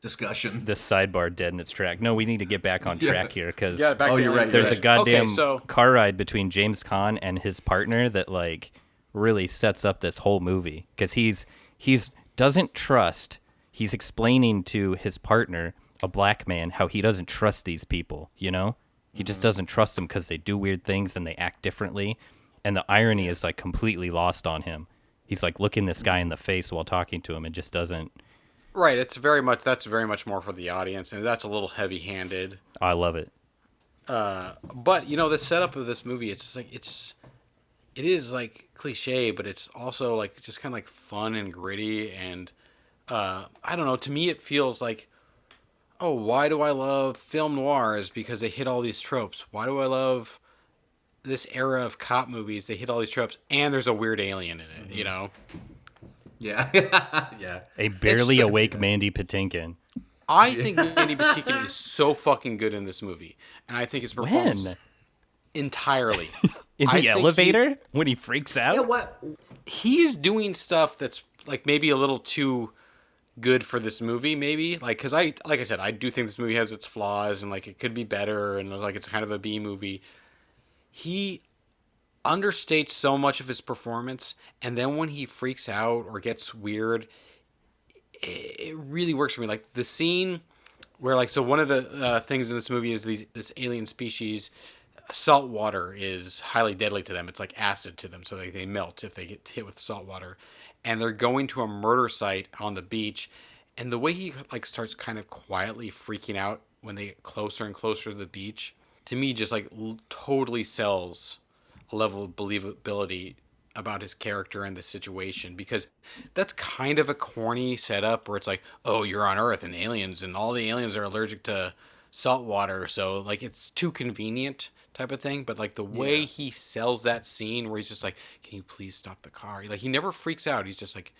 discussion. this sidebar dead in its track. No, we need to get back on Yeah. track here because yeah, back Oh, to you're the- right, you're there's a right. goddamn Okay, so car ride between James Caan and his partner that like really sets up this whole movie because he's he's doesn't trust. He's explaining to his partner, a black man, how he doesn't trust these people. You know, he just doesn't trust them because they do weird things and they act differently. And the irony is like completely lost on him. He's like looking this guy in the face while talking to him and just doesn't. right, it's very much that's very much more for the audience, and that's a little heavy-handed. I love it. Uh, but you know, the setup of this movie, it's like it's, it is like cliche, but it's also like just kind of like fun and gritty, and uh, I don't know. To me, it feels like, oh, why do I love film noirs? Because they hit all these tropes. Why do I love this era of cop movies? They hit all these tropes, and there's a weird alien in it. You know. Yeah, yeah. A barely so- awake Mandy Patinkin. I think Mandy Patinkin is so fucking good in this movie, and I think his performance When? entirely. In I the think he- elevator when he freaks out. Yeah, what? he's doing stuff that's like maybe a little too good for this movie maybe like because i like i said i do think this movie has its flaws and like it could be better and like it's kind of a b movie he understates so much of his performance and then when he freaks out or gets weird it, really works for me like the scene where like so one of the uh, things in this movie is these this alien species salt water is highly deadly to them. It's like acid to them, so they, they melt if they get hit with salt water. And they're going to a murder site on the beach, and the way he like starts kind of quietly freaking out when they get closer and closer to the beach, to me, just like l- totally sells a level of believability about his character and the situation because that's kind of a corny setup where it's like, oh, you're on Earth and aliens, and all the aliens are allergic to salt water, so like it's too convenient type of thing. But like the way Yeah. he sells that scene where he's just like, can you please stop the car? Like he never freaks out. He's just like,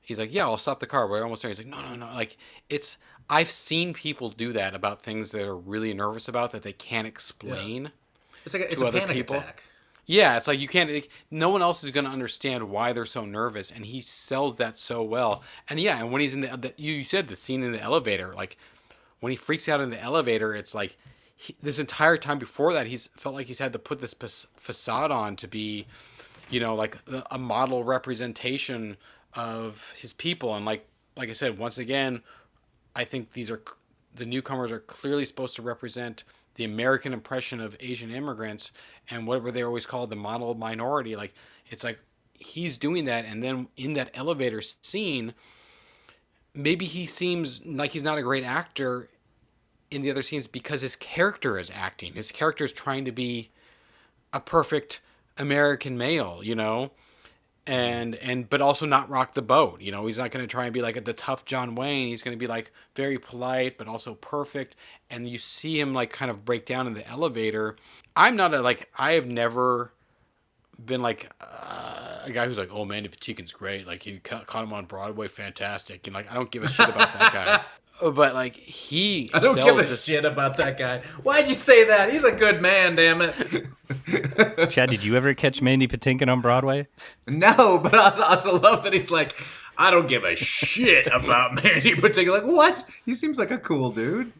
he's like, yeah, I'll stop the car. We're almost there. He's like, no, no, no. Like it's. I've seen people do that about things that are really nervous about that they can't explain. It's like a, it's to a other panic people. attack. Yeah, it's like you can't. Like, no one else is going to understand why they're so nervous, and he sells that so well. And yeah, and when he's in the, the you said the scene in the elevator, like when he freaks out in the elevator, it's like he, this entire time before that, he's felt like he's had to put this facade on to be, you know, like a model representation of his people. And like like I said, once again, I think these are the newcomers are clearly supposed to represent the American impression of Asian immigrants and whatever they always called the model minority. Like it's like he's doing that, and then in that elevator scene, maybe he seems like he's not a great actor in the other scenes because his character is acting. His character is trying to be a perfect American male, you know, and and but also not rock the boat. You know, he's not going to try and be like the tough John Wayne. He's going to be like very polite but also perfect. And you see him like kind of break down in the elevator. I'm not a like I have never been like uh, a guy who's like, oh Mandy Patinkin's great. Like he ca- caught him on Broadway, fantastic. And like I don't give a shit about that guy. But like he I don't sells give a this, shit about that guy. Why'd you say that? He's a good man, damn it. Chad, did you ever catch Mandy Patinkin on Broadway? No, but I also love that he's like, I don't give a shit about Mandy Patinkin. Like, what? He seems like a cool dude.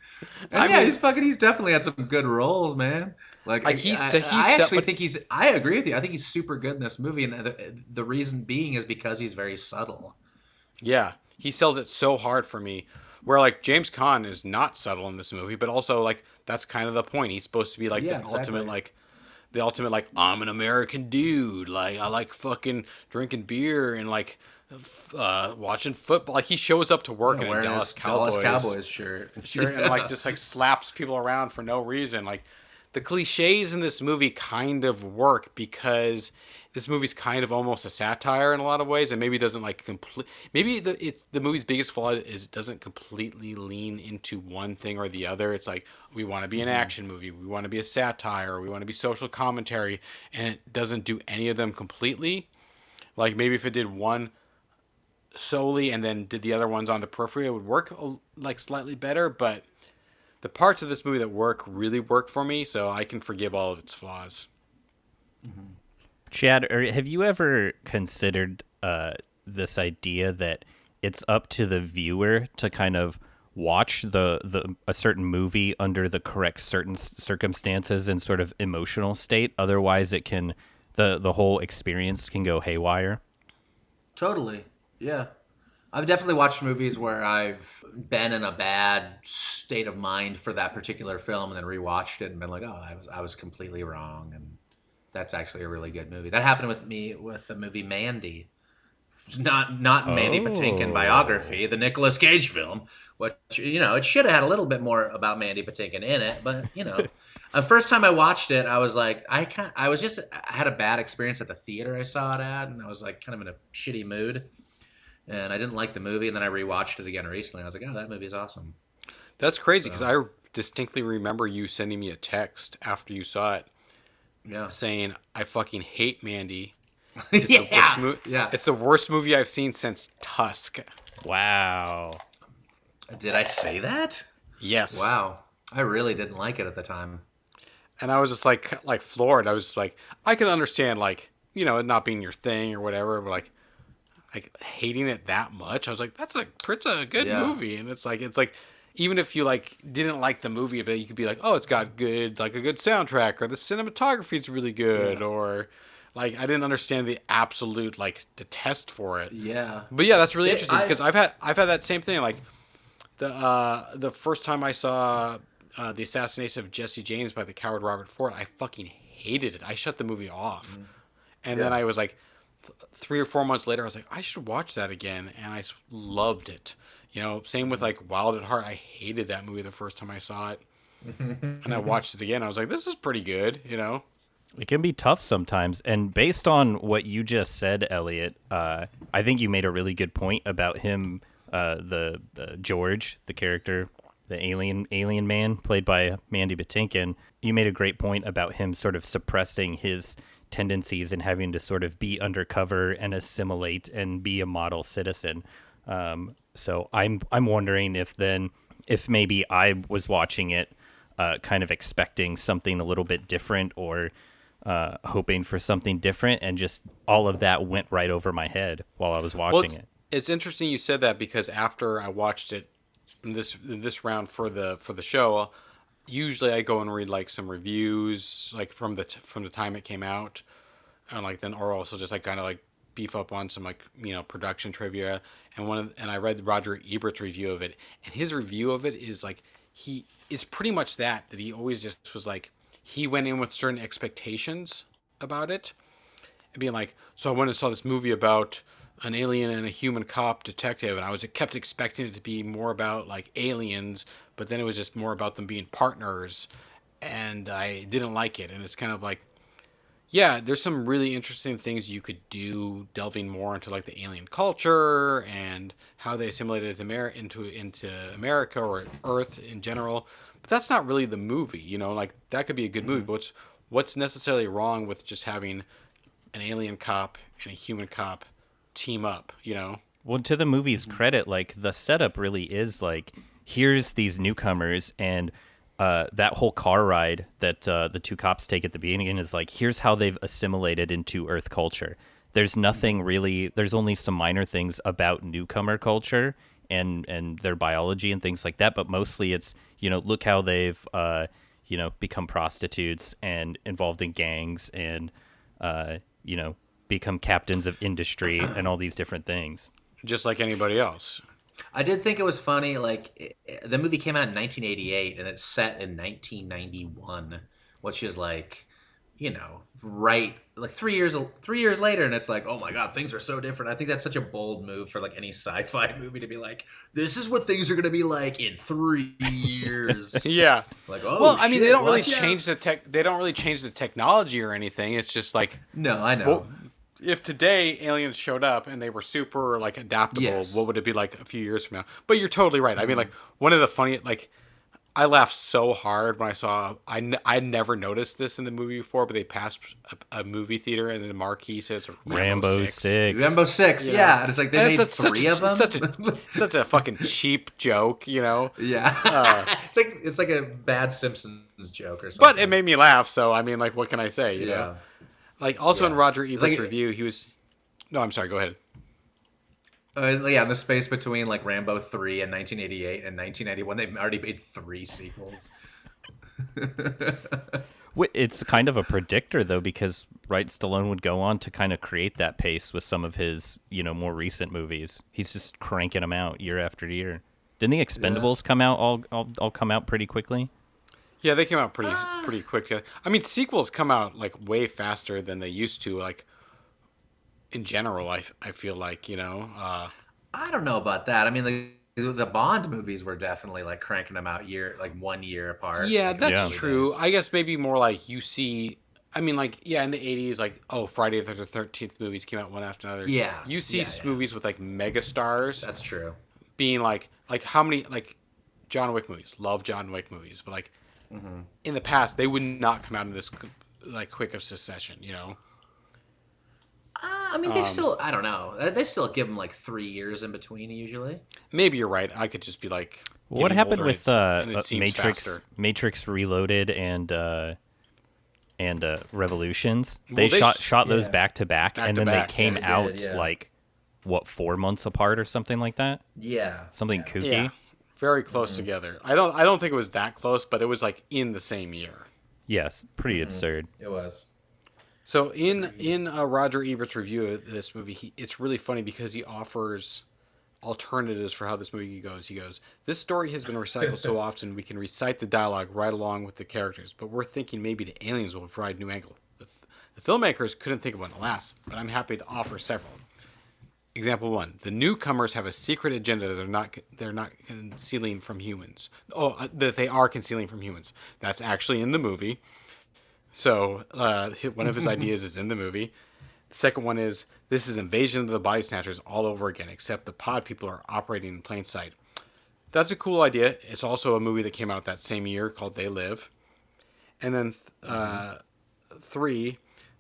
And I yeah, mean- he's fucking. He's definitely had some good roles, man. Like, Like, he's- I, he's I actually but- think he's. I agree with you. I think he's super good in this movie, and the, the reason being is because he's very subtle. Yeah, he sells it so hard for me. Where like James Caan is not subtle in this movie, but also like that's kind of the point. He's supposed to be like Yeah, the exactly. ultimate like the ultimate like I'm an American dude. Like I like fucking drinking beer and like f- uh, watching football. Like he shows up to work in a Dallas Cowboys, Dallas Cowboys shirt. shirt and like just like slaps people around for no reason. Like the cliches in this movie kind of work because this movie's kind of almost a satire in a lot of ways, and maybe doesn't like complete. Maybe the it's the movie's biggest flaw is it doesn't completely lean into one thing or the other. It's like we want to be an mm-hmm. action movie, we want to be a satire, we want to be social commentary, and it doesn't do any of them completely. Like maybe if it did one solely and then did the other ones on the periphery, it would work like slightly better. But the parts of this movie that work really work for me, so I can forgive all of its flaws. Mm-hmm. Chad, have you ever considered uh, this idea that it's up to the viewer to kind of watch the, the a certain movie under the correct certain circumstances and sort of emotional state? Otherwise, it can the the whole experience can go haywire. Totally. Yeah. I've definitely watched movies where I've been in a bad state of mind for that particular film and then rewatched it and been like, oh, I was, I was completely wrong. And that's actually a really good movie. That happened with me with the movie Mandy. Not not Mandy Patinkin Oh. biography, the Nicolas Cage film. which you know, it should have had a little bit more about Mandy Patinkin in it, but you know, the first time I watched it, I was like, I kind, I was just, I had a bad experience at the theater I saw it at, and I was like, kind of in a shitty mood, and I didn't like the movie, and then I rewatched it again recently. I was like, oh, that movie's awesome. That's crazy because I distinctly remember you sending me a text after you saw it Yeah, saying, "I fucking hate Mandy." It's the yeah, worst mo- yeah. It's the worst movie I've seen since Tusk. Wow. Did I say that? Yes. Wow, I really didn't like it at the time. And I was just like, like floored. I was just like, I can understand, like, you know, it not being your thing or whatever, but like, like hating it that much. I was like, that's a, it's a good Yeah. movie, and it's like, it's like, even if you like didn't like the movie, a bit, you could be like, oh, it's got good, like a good soundtrack, or the cinematography is really good, or like I didn't understand the absolute like detest for it. Yeah, But yeah, that's really It- interesting I- because I've had I've had that same thing. Like the uh, the first time I saw uh, the assassination of Jesse James by the coward Robert Ford, I fucking hated it. I shut the movie off, and then I was like, th- three or four months later, I was like, I should watch that again, and I s- loved it. You know, same with like Wild at Heart. I hated that movie the first time I saw it, and I watched it again. I was like, this is pretty good. You know, It can be tough sometimes. And based on what you just said, Elliot, uh, I think you made a really good point about him, uh, the uh, George, the character, the alien alien man played by Mandy Patinkin. You made a great point about him sort of suppressing his tendencies and having to sort of be undercover and assimilate and be a model citizen. Um, so I'm I'm wondering if then if maybe I was watching it, uh, kind of expecting something a little bit different or uh, hoping for something different, and just all of that went right over my head while I was Well, watching it's, it. it's interesting you said that because after I watched it in this this round for the for the show, usually I go and read like some reviews like from the t- from the time it came out, and like then or also just like kind of like beef up on some like you know production trivia. And one of, and I read Roger Ebert's review of it. And his review of it is like he is pretty much that that he always just was like he went in with certain expectations about it. And being like, so I went and saw this movie about an alien and a human cop detective, and I was kept expecting it to be more about like aliens, but then it was just more about them being partners, and I didn't like it. And it's kind of like, yeah, there's some really interesting things you could do, delving more into like the alien culture and how they assimilated to Amer- into into America or Earth in general. But that's not really the movie, you know. Like that could be a good movie, but what's what's necessarily wrong with just having an alien cop and a human cop team up, you know? Well, to the movie's credit, like the setup really is like here's these newcomers and uh, that whole car ride that uh, the two cops take at the beginning is like here's how they've assimilated into Earth culture. There's nothing really. There's only some minor things about newcomer culture and and their biology and things like that, but mostly it's you know look how they've uh, you know become prostitutes and involved in gangs and uh, you know become captains of industry and all these different things. Just like anybody else. I did think it was funny. Like it, the movie came out in 1988, and it's set in 1991, which is like, you know, right like three years three years later, and it's like, oh my god, things are so different. I think that's such a bold move for like any sci-fi movie to be like, this is what things are gonna be like in three years. Yeah. like, oh, well, I mean, they don't really watch out. change the tech. They don't really change the technology or anything. It's just like, No, I know. well, if today aliens showed up and they were super like adaptable, Yes. what would it be like a few years from now? But you're totally right. I mean, like one of the funny, like I laughed so hard when I saw. I n- I never noticed this in the movie before, but they passed a, a movie theater and the marquee says Rambo, Rambo 6. six. Rambo Six, yeah. and it's like they And made it's such- three of them. Such a such a fucking cheap joke, you know. yeah, Uh, it's like it's like a bad Simpsons joke or something. But it made me laugh, so I mean, like, what can I say? You yeah. know, like also in Roger Ebert's like- review, he was. No, I'm sorry. Go ahead. Uh, yeah, in the space between like Rambo 3 and 1988 and 1991, they've already made three sequels. It's kind of a predictor though, because right, Stallone would go on to kind of create that pace with some of his, you know, more recent movies. He's just cranking them out year after year. Didn't the Expendables come out all, all all come out pretty quickly? Yeah, they came out pretty pretty quick. I mean, sequels come out like way faster than they used to. Like in general, I, I feel like you know. Uh, I don't know about that. I mean, the the Bond movies were definitely like cranking them out year like one year apart. yeah, like, that's in the true. I guess maybe more like you see. I mean, like yeah, in the '80s, like oh, Friday the Thirteenth movies came out one after another. Yeah, you see yeah, s- yeah. movies with like mega stars That's true. being like like how many like John Wick movies. Love John Wick movies, but like Mm-hmm. in the past they would not come out in this like quick of succession. You know. Uh, I mean, they still. I don't know. They still give them like three years in between usually. Maybe you're right. I could just be like. What happened older, with it's- uh, and uh, Matrix faster. Matrix Reloaded and uh, and uh, Revolutions? They, Well, they shot sh- shot those yeah. back to back, Back and to then back, they came yeah, they out did, yeah. like what four months apart or something like that. Yeah. Something kooky. Yeah, very close Mm-hmm. together. I don't. I don't think it was that close, but it was like in the same year. Yes, pretty Mm-hmm. absurd. It was. So in in uh, Roger Ebert's review of this movie, he, it's really funny because he offers alternatives for how this movie goes. He goes, This story has been recycled so often we can recite the dialogue right along with the characters, but we're thinking maybe the aliens will provide a new angle. The, the filmmakers couldn't think of one to last, but I'm happy to offer several. Example one: The newcomers have a secret agenda they're not they're not concealing from humans. Oh, uh, that they are concealing from humans. That's actually in the movie. So uh, one of his ideas is in the movie. The second one is this is Invasion of the Body Snatchers all over again, except the pod people are operating in plain sight. That's a cool idea. It's also a movie that came out that same year called They Live. And then uh, three,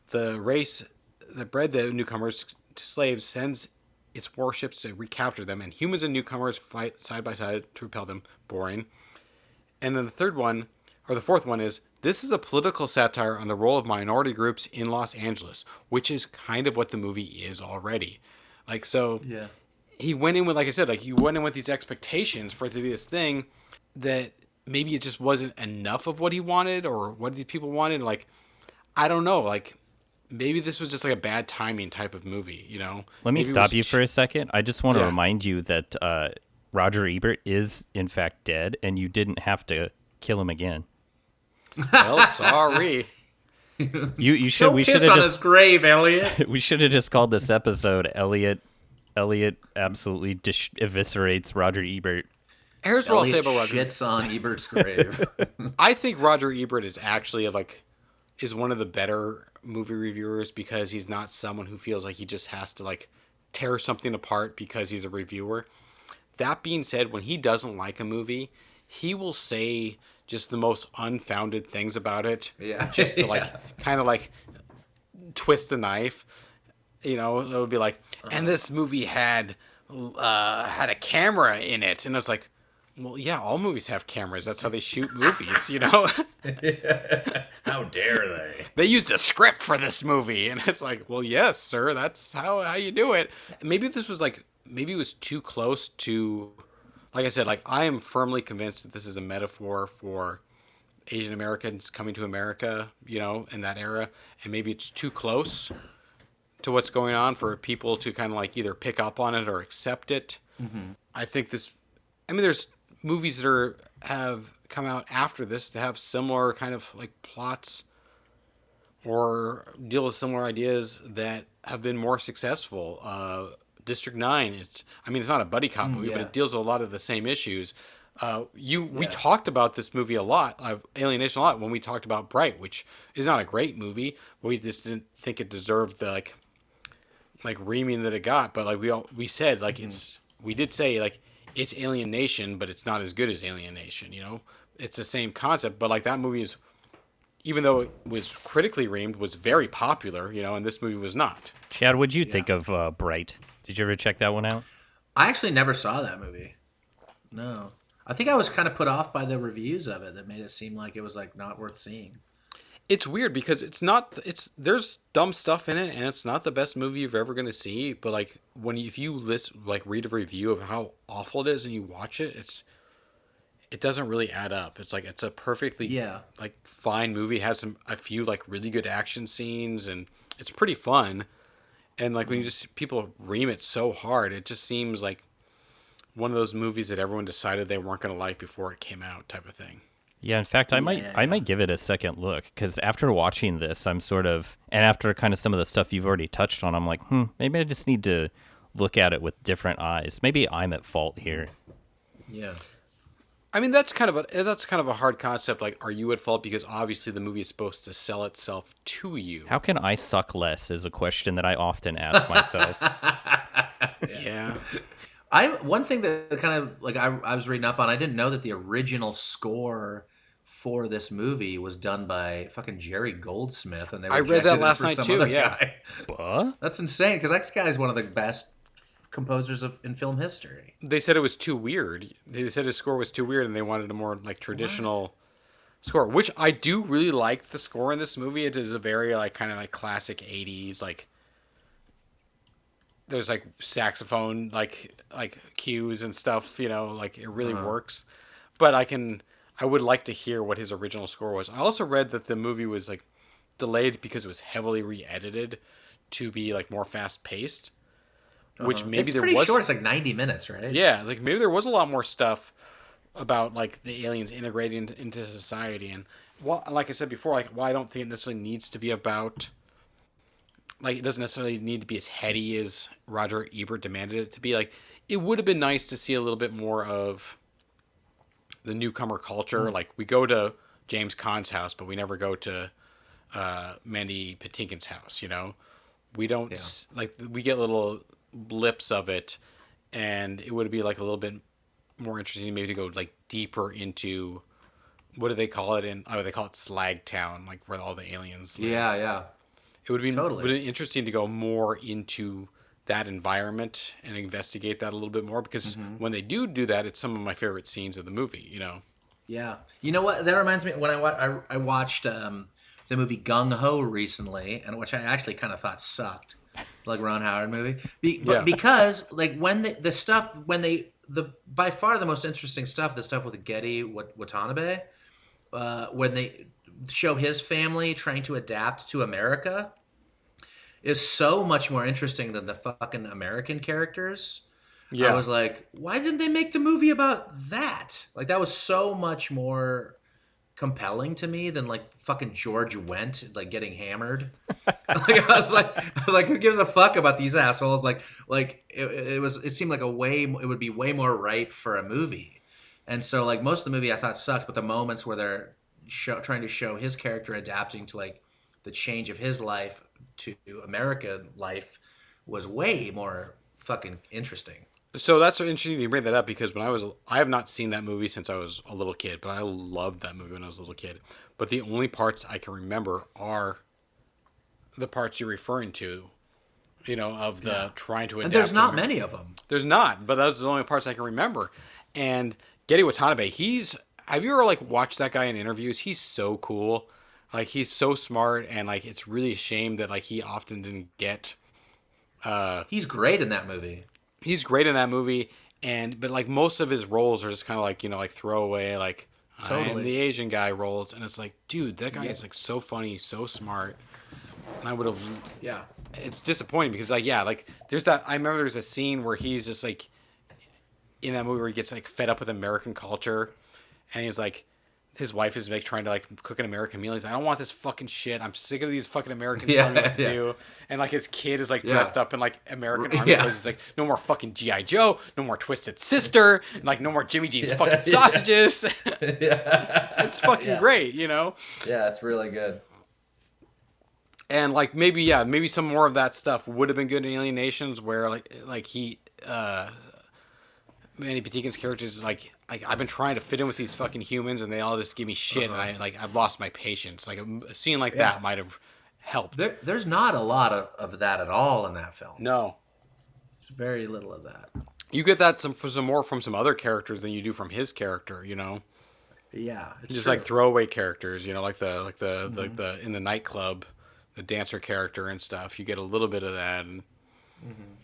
the race that bred the newcomers to slaves sends its warships to recapture them, and humans and newcomers fight side by side to repel them. Boring. And then the third one, or the fourth one, is this is a political satire on the role of minority groups in Los Angeles, which is kind of what the movie is already. Like, so Yeah. he went in with, like I said, like he went in with these expectations for it to be this thing that maybe it just wasn't enough of what he wanted or what these people wanted. Like, I don't know. Like, maybe this was just like a bad timing type of movie, you know? Let me Maybe stop you ch- for a second. I just want to Yeah. remind you that uh, Roger Ebert is in fact dead, and you didn't have to kill him again. Well, sorry. You you should Don't we should piss have on just his grave, Elliot. we should have just called this episode Elliot. Elliot absolutely dis- eviscerates Roger Ebert. Here's what I'll say Elliot about Roger. shits on Ebert's grave. I think Roger Ebert is actually like is one of the better movie reviewers because he's not someone who feels like he just has to like tear something apart because he's a reviewer. That being said, when he doesn't like a movie, he will say just the most unfounded things about it. Yeah. Just to like Yeah. kind of like twist the knife. You know, it would be like, and this movie had uh, had a camera in it, and it's like, well, yeah, all movies have cameras. That's how they shoot movies. You know, How dare they? they used a script for this movie, and it's like, well, yes, sir, that's how how you do it. Maybe this was like, maybe it was too close to, like I said, like I am firmly convinced that this is a metaphor for Asian Americans coming to America, you know, in that era, and maybe it's too close to what's going on for people to kind of like either pick up on it or accept it. Mm-hmm. I think this. I mean, there's movies that are have come out after this to have similar kind of like plots or deal with similar ideas that have been more successful. Uh, District Nine. It's. I mean, it's not a buddy cop movie, but it deals with a lot of the same issues. Uh, you we Yeah. talked about this movie a lot, uh, Alien Nation a lot, when we talked about Bright, which is not a great movie. But we just didn't think it deserved the like like reaming that it got. But like we all we said, like it's we did say like it's Alien Nation, but it's not as good as Alien Nation. You know, it's the same concept, but like that movie is, even though it was critically reamed, was very popular. You know, and this movie was not. Chad, what'd you think of uh, Bright? Did you ever check that one out? I actually never saw that movie. No. I think I was kind of put off by the reviews of it that made it seem like it was like not worth seeing. It's weird because it's not. It's there's dumb stuff in it, and it's not the best movie you're ever gonna see. But like when you, if you list like read a review of how awful it is and you watch it, it's it doesn't really add up. It's like it's a perfectly Yeah. like fine movie. Has some a few like really good action scenes, and it's pretty fun. And like when you mm. just people ream it so hard, it just seems like one of those movies that everyone decided they weren't gonna like before it came out, type of thing. Yeah, in fact, I might Yeah, I might give it a second look because after watching this, I'm sort of and after kind of some of the stuff you've already touched on, I'm like, hmm, maybe I just need to look at it with different eyes. Maybe I'm at fault here. Yeah. I mean, that's kind of a that's kind of a hard concept. Like, are you at fault because obviously the movie is supposed to sell itself to you? How can I suck less? Is a question that I often ask myself. Yeah, I one thing that kind of like I, I was reading up on, I didn't know that the original score for this movie was done by fucking Jerry Goldsmith, and they I read rejected that last for night some too, other yeah. guy. what? That's insane because that guy is one of the best composers of in film history. they said it was too weird. They said his score was too weird, and they wanted a more like traditional score. Which I do really like the score in this movie. It is a very like kind of like classic '80s like. There's like saxophone like like cues and stuff. You know, like it really uh-huh. works. But I can I would like to hear what his original score was. I also read that the movie was like delayed because it was heavily re-edited to be like more fast paced. which uh-huh. maybe it's there pretty was short. It's like ninety minutes, right? yeah, like maybe there was a lot more stuff about like the aliens integrating into, society and well, like I said before, like why I don't think it necessarily needs to be about like it doesn't necessarily need to be as heady as Roger Ebert demanded it to be. Like it would have been nice to see a little bit more of the newcomer culture. Like we go to James Caan's house, but we never go to uh, Mandy Patinkin's house. You know, we don't s like we get little blips of it, and it would be like a little bit more interesting maybe to go like deeper into what do they call it in oh they call it Slag Town like where all the aliens live. Yeah, yeah. It would be Totally. would be interesting to go more into that environment and investigate that a little bit more because Mm-hmm. when they do do that, it's some of my favorite scenes of the movie. You know, Yeah. You know what? That reminds me when I wa- I, I watched um, the movie Gung Ho recently, and which I actually kind of thought sucked, like Ron Howard movie. Be, Yeah. because like when the the stuff when they the by far the most interesting stuff, the stuff with Gedde Wat- Watanabe, uh, when they show his family trying to adapt to America, is so much more interesting than the fucking American characters. yeah, I was like, why didn't they make the movie about that? Like that was so much more compelling to me than like fucking George Wendt like getting hammered. like I was like, I was like, who gives a fuck about these assholes? Like, like it, it was. It seemed like a way. It would be way more ripe for a movie. And so like most of the movie I thought sucked, but the moments where they're show, trying to show his character adapting to like the change of his life to American life was way more fucking interesting. so that's interesting you bring that up because when I was I have not seen that movie since I was a little kid, but I loved that movie when I was a little kid. But the only parts I can remember are the parts you're referring to. You know, of the trying to adapt. And there's not many of them. There's not, but those are the only parts I can remember. And Gedde Watanabe, he's have you ever like watched that guy in interviews? He's so cool. Like he's so smart and like it's really a shame that like he often didn't get Uh, He's great in that movie. he's great in that movie and but like most of his roles are just kind of like, you know, like throwaway like Totally. the Asian guy roles and it's like, dude, that guy is like so funny, so smart. And I would have Yeah. it's disappointing because like yeah like there's that i remember there's a scene where he's just like in that movie where he gets like fed up with american culture and he's like his wife is like trying to like cook an american meal. He's like i don't want this fucking shit. I'm sick of these fucking americans Yeah, telling me what to yeah. do. And like his kid is like Yeah. dressed up in like american army clothes. He's like no more fucking gi joe. No more twisted sister. And, like no more jimmy dean's fucking sausages. Yeah. it's fucking great you know? Yeah, it's really good. and like maybe yeah maybe some more of that stuff would have been good in alien nations where like like he uh Mandy Patinkin's character is like like i've been trying to fit in with these fucking humans and they all just give me shit and uh-huh. i like i've lost my patience. Like a, scene like that might have helped. There, there's not a lot of, of that at all in that film. no. It's very little of that. you get that some for some more from some other characters than you do from his character you know? Yeah, it's just true. like throwaway characters you know like the like the like mm-hmm. the in the nightclub the dancer character and stuff you get a little bit of that and mm-hmm.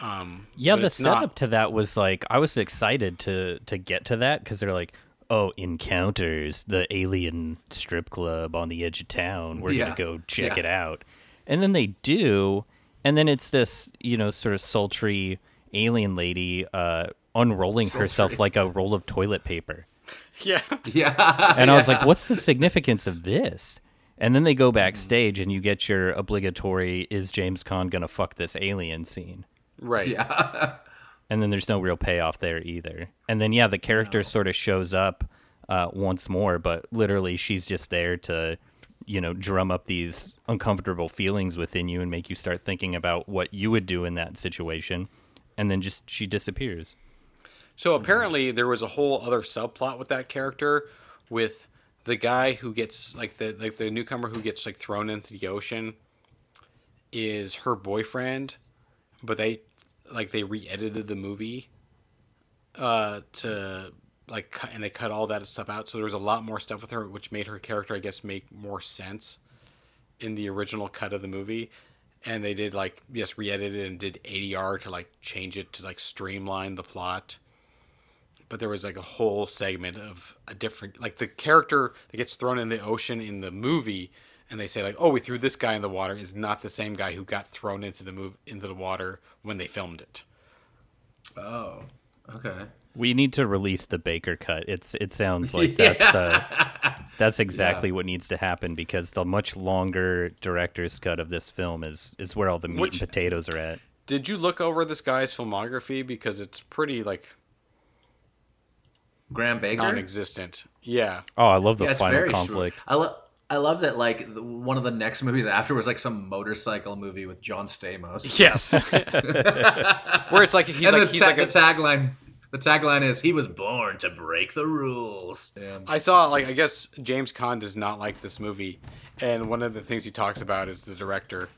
Um Yeah, the it's not- setup to that was like I was excited to to get to that because they're like, oh, encounters the alien strip club on the edge of town. We're Yeah. gonna go check Yeah. it out, and then they do, and then it's this you know sort of sultry alien lady uh, unrolling herself like a roll of toilet paper. yeah yeah, And I was like, what's the significance of this? And then they go backstage and you get your obligatory is James Caan gonna fuck this alien scene. Right yeah, And then there's no real payoff there either. And then yeah, the character sort of shows up uh, once more, but literally she's just there to, you know, drum up these uncomfortable feelings within you and make you start thinking about what you would do in that situation. And then just she disappears. So apparently there was a whole other subplot with that character with the guy who gets like the like the newcomer who gets like thrown into the ocean is her boyfriend, but they like they re-edited the movie uh to like cut and they cut all that stuff out. So there was a lot more stuff with her which made her character I guess make more sense in the original cut of the movie. And they did like yes re-edited and did ADR to like change it to like streamline the plot. But there was like a whole segment of a different like the character that gets thrown in the ocean in the movie and they say like, "Oh, we threw this guy in the water," is not the same guy who got thrown into the move into the water when they filmed it. Oh, okay. We need to release the Baker cut. It's it sounds like that's the that's exactly what needs to happen because the much longer director's cut of this film is is where all the meat Which- and potatoes are at. Did you look over this guy's filmography because it's pretty like Graham Baker. non-existent? Yeah. Oh, I love the Yeah, final conflict. Short. I love. I love that. Like the, one of the next movies after was like some motorcycle movie with John Stamos. Yes. Where it's like he's and like the, he's ta- like a, the tagline. The tagline is "He was born to break the rules." Yeah. I saw like I guess James Caan does not like this movie, and one of the things he talks about is the director.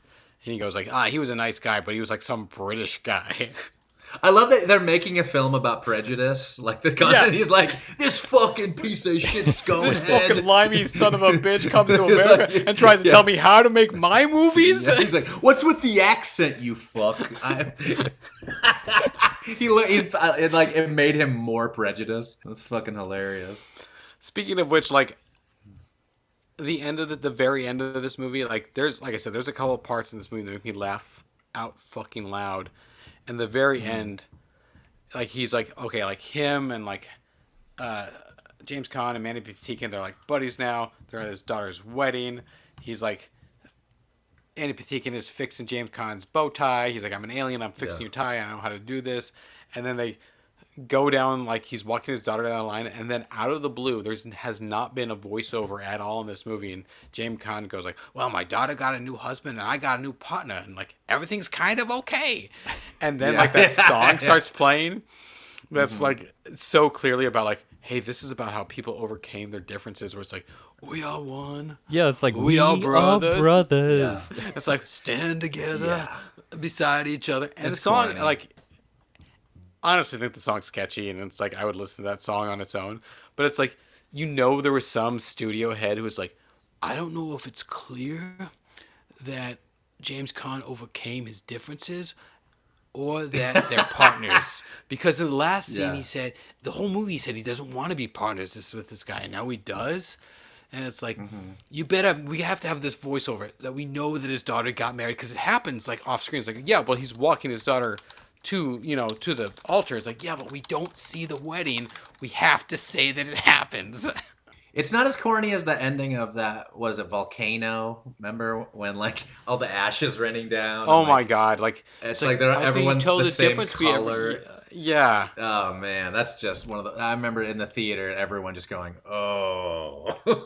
And he goes like, ah, he was a nice guy, but he was like some British guy. I love that they're making a film about prejudice. Like the content, Yeah. he's like, "This fucking piece of shit this sconehead." fucking limey son of a bitch comes to America and tries to Yeah. tell me how to make my movies. Yeah, he's like, "What's with the accent, you fuck?" I... he, li- he uh, it like it made him more prejudiced. That's fucking hilarious. Speaking of which, like the end of the, the very end of this movie, like there's like I said, there's a couple of parts in this movie that make me laugh out fucking loud. And the very end, like he's like okay, like him and like uh, James Caan and Mandy Patinkin, they're like buddies now. They're at his daughter's wedding. He's like. Mandy Patinkin is fixing James Caan's bow tie. He's like, I'm an alien. I'm fixing Yeah. your tie. I know how to do this. And then they go down like he's walking his daughter down the line, and then out of the blue, there's has not been a voiceover at all in this movie. And James Caan goes like, "Well, my daughter got a new husband, and I got a new partner, and like everything's kind of okay." And then Yeah. like that song starts playing. Mm-hmm. That's like so clearly about like, hey, this is about how people overcame their differences. Where it's like, we are one. Yeah, it's like We are brothers. brothers. It's like stand together beside each other. And It's the song, corny. like, honestly, think the song's catchy, and it's like I would listen to that song on its own. But it's like you know, there was some studio head who was like, I don't know if it's clear that James Caan overcame his differences. Or that they're partners, because in the last scene Yeah. he said the whole movie he said he doesn't want to be partners this with this guy, and now he does. And it's like, Mm-hmm. you better, we have to have this voiceover that we know that his daughter got married because it happens like off screen. It's like, yeah, well, he's walking his daughter to, you know, to the altar. It's like, yeah, but we don't see the wedding. We have to say that it happens. It's not as corny as the ending of that. Was it Volcano? Remember when like all the ashes raining down? oh my like, God. Like, It's like they're- can you everyone's tell the same be every- color. yeah. Oh man, that's just one of the. I remember in the theater, everyone just going, "Oh." it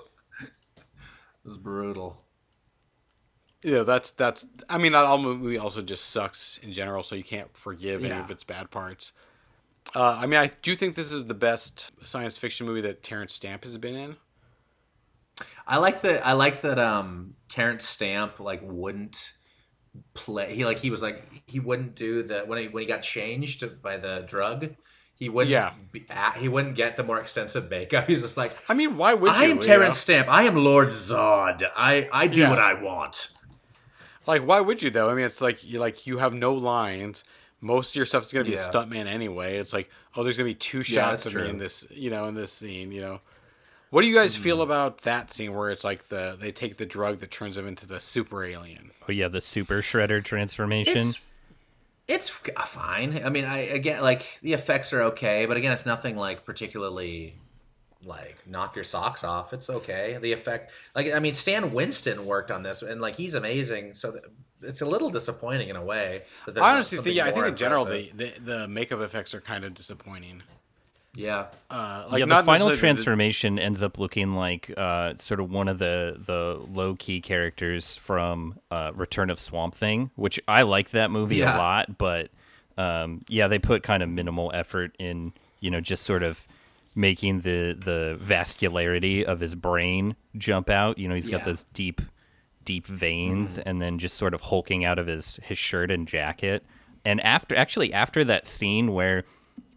was brutal. Yeah, that's that's. I mean, all movie also just sucks in general, so you can't forgive any of its bad parts. Uh, I mean, I do think this is the best science fiction movie that Terence Stamp has been in. I like that. I like that. Um, Terence Stamp like wouldn't play. He like he was like he wouldn't do the when he when he got changed by the drug. He wouldn't. Yeah. Be, he wouldn't get the more extensive makeup. He's just like, I mean, why would you? I am you Terrence know? Stamp. I am Lord Zod. I I do Yeah. what I want. Like, why would you though? I mean, it's like you like you have no lines. Most of your stuff is gonna be Yeah. a stuntman anyway. It's like, oh, there's gonna be two shots that's of me in this, you know, in this scene. You know, what do you guys feel Hmm. about that scene where it's like the they take the drug that turns them into the super alien? Oh yeah, the super shredder transformation. It's it's fine. I mean, I again like the effects are okay, but again, it's nothing like particularly like knock your socks off. It's okay. The effect, like I mean, Stan Winston worked on this, and like he's amazing. So th- it's a little disappointing in a way. But I honestly think, yeah, I think more in general the, the the makeup effects are kind of disappointing. yeah, Uh, like yeah, the final necessarily the- transformation ends up looking like uh, sort of one of the the low key characters from uh, Return of Swamp Thing, which I like that movie Yeah. a lot, but um, yeah, they put kind of minimal effort in you know just sort of making the the vascularity of his brain jump out. You know, he's got those deep deep veins and then just sort of hulking out of his his shirt and jacket. And after actually after that scene where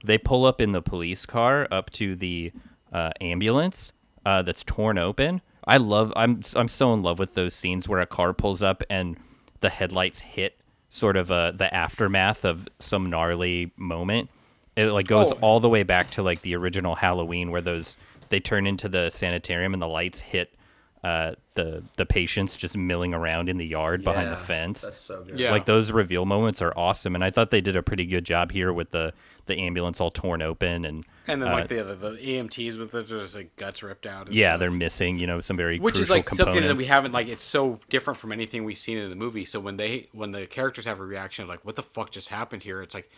they pull up in the police car up to the uh, ambulance uh, that's torn open. I love. I'm I'm so in love with those scenes where a car pulls up and the headlights hit sort of uh, the aftermath of some gnarly moment. It like goes Oh. all the way back to like the original Halloween where those they turn into the sanitarium and the lights hit uh, the the patients just milling around in the yard behind the fence. That's so good. Yeah. Like those reveal moments are awesome, and I thought they did a pretty good job here with the the ambulance all torn open and And then uh, like the, the the EMTs with the just like guts ripped out. And yeah, stuff. they're missing you know some very which is crucial like something that we haven't like. It's so different from anything we've seen in the movie. So when they when the characters have a reaction of like, "What the fuck just happened here?" It's like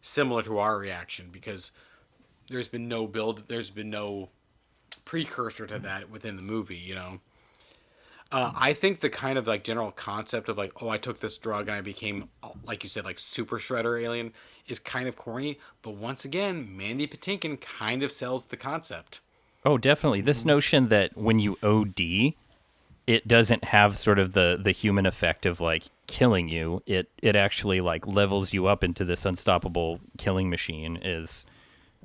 similar to our reaction because there's been no build. There's been no precursor to that within the movie. You know. Uh, I think the kind of like general concept of like, oh, I took this drug and I became, like you said, like super shredder alien is kind of corny. But once again, Mandy Patinkin kind of sells the concept. Oh, definitely. This notion that when you OD, it doesn't have sort of the the human effect of like killing you. It it actually like levels you up into this unstoppable killing machine. Is,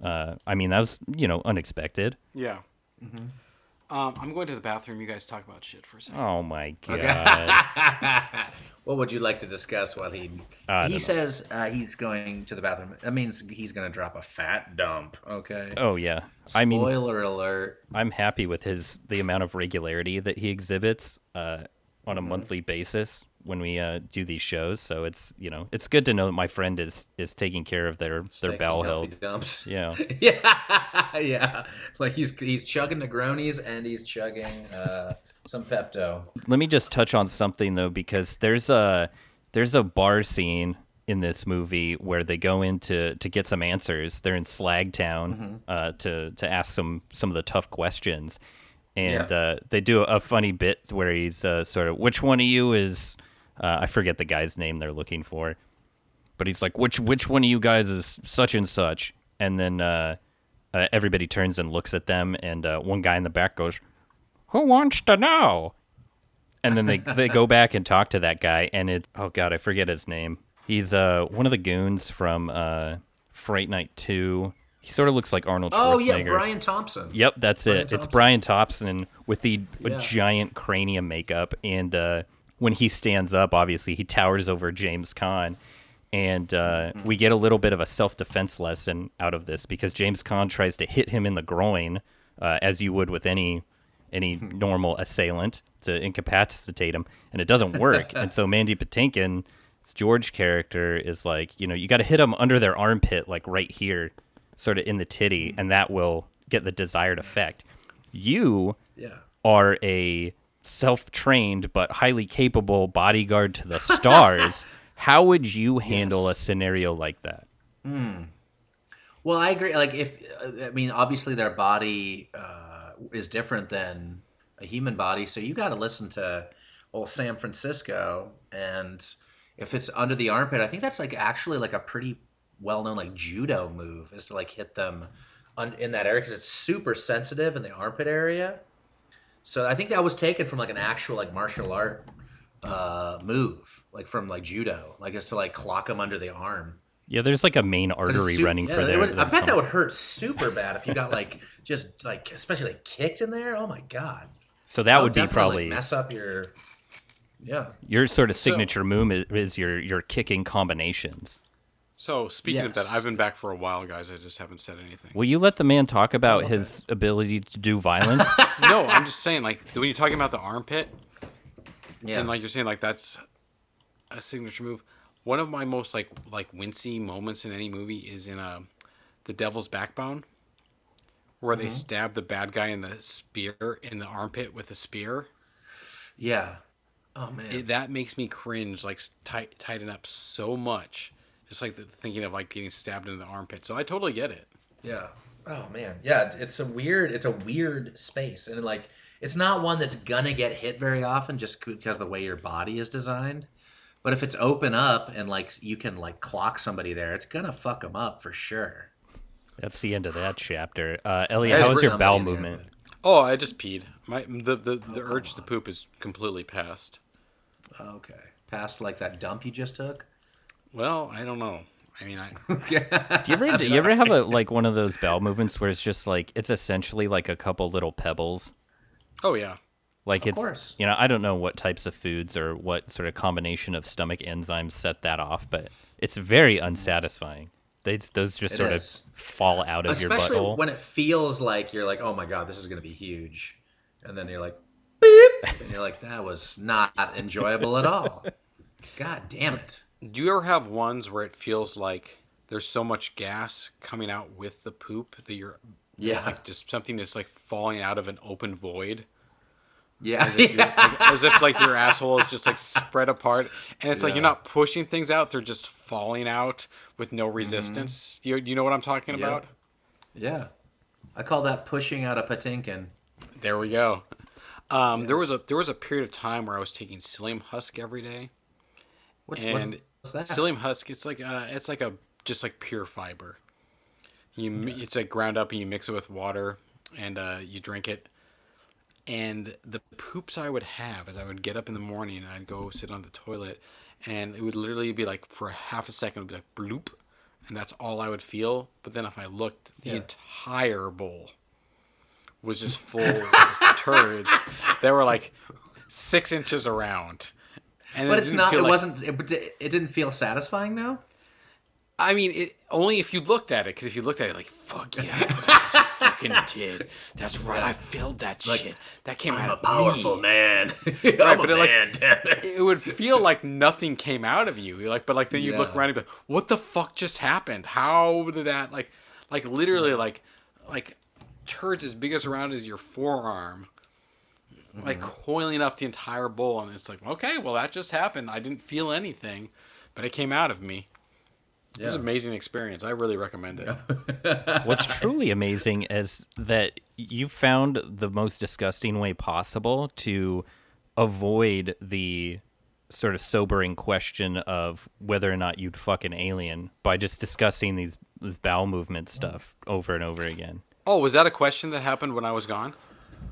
uh, I mean, that was you know unexpected. Yeah. Um, I'm going to the bathroom. You guys talk about shit for a second. Oh my god. What would you like to discuss while he I he says uh, he's going to the bathroom? That means he's going to drop a fat dump. Okay. oh yeah. I mean, Spoiler alert. I'm happy with his the amount of regularity that he exhibits uh, on a Mm-hmm. monthly basis when we uh, do these shows. So it's you know it's good to know that my friend is is taking care of their their Taking bowel health. dumps. Yeah. yeah, yeah. Like he's he's chugging Negronis and he's chugging uh, some Pepto. Let me just touch on something though, because there's a there's a bar scene in this movie where they go in to, to get some answers. They're in Slagtown Mm-hmm. uh, to to ask some some of the tough questions, and Yeah. uh, they do a funny bit where he's uh, sort of, which one of you is uh, I forget the guy's name they're looking for, but he's like, which which one of you guys is such and such, and then uh, uh, everybody turns and looks at them, and uh, one guy in the back goes, who wants to know? and then they they go back and talk to that guy and it oh god i forget his name he's uh one of the goons from uh fright night 2 he sort of looks like arnold Oh yeah, Brian Thompson. Yep, that's Brian it. It's Brian Thompson with the Yeah. giant cranium makeup, and uh, when he stands up, obviously he towers over James Caan, and uh, Mm-hmm. we get a little bit of a self-defense lesson out of this because James Caan tries to hit him in the groin, uh, as you would with any any normal assailant to incapacitate him, and it doesn't work. and so Mandy Patinkin, George character, is like, you know, you got to hit him under their armpit, like right here, sort of in the titty, and that will get the desired effect. You Yeah. are a self-trained but highly capable bodyguard to the stars. How would you handle a scenario like that? Well, I agree. Like, if uh, I mean, obviously, their body uh, is different than a human body, so you got to listen to old Sam Francisco, and if it's under the armpit, I think that's like actually like a pretty well-known like judo move is to like hit them un- in that area because it's super sensitive in the armpit area. So I think that was taken from like an actual like martial art uh, move, like from like judo, like is to like clock them under the arm. Yeah, there's like a main artery su- running yeah, for there. would- I bet that would hurt super bad if you got like just like especially like kicked in there. Oh my god, So that would be probably mess up your. Yeah, your sort of signature move is, is your your kicking combinations. So speaking of that, I've been back for a while, guys. I just haven't said anything. Will you let the man talk about his ability to do violence? no, I'm just saying, like when you're talking about the armpit, yeah. and like you're saying, like that's a signature move. One of my most like like wincy moments in any movie is in uh, the Devil's Backbone, where Mm-hmm. they stab the bad guy in the spear in the armpit with a spear. yeah. Oh man. It, that makes me cringe, like tight, tighten up so much. Just like the, thinking of like getting stabbed in the armpit. So I totally get it. Yeah. Oh man. Yeah, it's- it's a weird it's a weird space and like it's not one that's gonna get hit very often just because the way your body is designed. But if it's open up and like you can like clock somebody there, it's gonna fuck them up for sure. That's the end of that chapter. Uh, Elliot, There's how was your bowel in there, movement? Oh, I just peed. My the the, the urge to poop is completely past. but- Okay. Past like that dump you just took. Well, I don't know. I mean, I Do you ever do you ever have a like one of those bowel movements where it's just like it's essentially like a couple little pebbles? oh yeah. Like it's course. you know I don't know what types of foods or what sort of combination of stomach enzymes set that off, but it's very unsatisfying. They those just It sort is. of fall out of your butthole. when it feels like you're like, oh my god, this is gonna be huge, and then you're like, beep, and you're like, that was not enjoyable at all. God damn it. Do you ever have ones where it feels like there's so much gas coming out with the poop that you're Yeah. like just something is like falling out of an open void? Yeah. As if, you're, like, as if like your asshole is just like spread apart, and it's like you're not pushing things out; they're just falling out with no resistance. You you know what I'm talking Yeah. about? yeah. I call that pushing out a patinkin. There we go. Um, There was a there was a period of time where I was taking psyllium husk every day, Which, and that? psyllium husk it's like uh it's like a just like pure fiber. You mi it's like ground up and you mix it with water and uh, you drink it. And the poops I would have is I would get up in the morning and I'd go sit on the toilet, and it would literally be like for half a second it would be like bloop, and that's all I would feel. But then if I looked, the Yeah. entire bowl was just full of turds that were like six inches around. And But it it's didn't It like- wasn't. It, it didn't feel satisfying though. I mean, it only if you looked at it. Because if you looked at it, like fuck yeah, I just fucking did. That's right. I filled that shit. That came out of me. man. Right, I'm but a it, like- man. damn it. Would feel like nothing came out of you. You're like, but like then you look Yeah. around and be like, what the fuck just happened? How did that like, like literally mm. like, like turds as big as around as your forearm. Mm-hmm. Like coiling up the entire bowl, and it's like, okay, well, that just happened. I didn't feel anything, but it came out of me. It was an amazing experience. I really recommend it. What's truly amazing is that you found the most disgusting way possible to avoid the sort of sobering question of whether or not you'd fuck an alien by just discussing these this bowel movement mm. stuff over and over again. Oh, was that a question that happened when I was gone?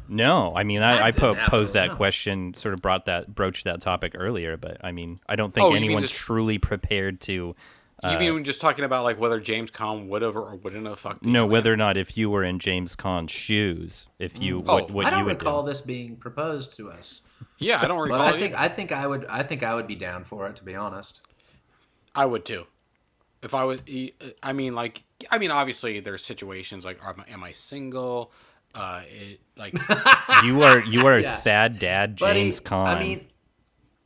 No, I mean I, That I didn't po- posed that no. question, sort of brought that broached that topic earlier, but I mean I don't think Oh, anyone's just- truly prepared to You mean uh, just talking about like whether James Caan would have or wouldn't have fucked? No, know alien? whether or not if you were in James Caan's shoes, if you mm. Oh, what, what I you don't would recall do. this being proposed to us. Yeah, I don't recall. But I either. think I think I would I think I would be down for it to be honest. I would too. If I was, I mean, like, I mean, obviously there's situations like, am I, am I single? Uh, it, like, You are you are a sad dad, James Caan. I mean,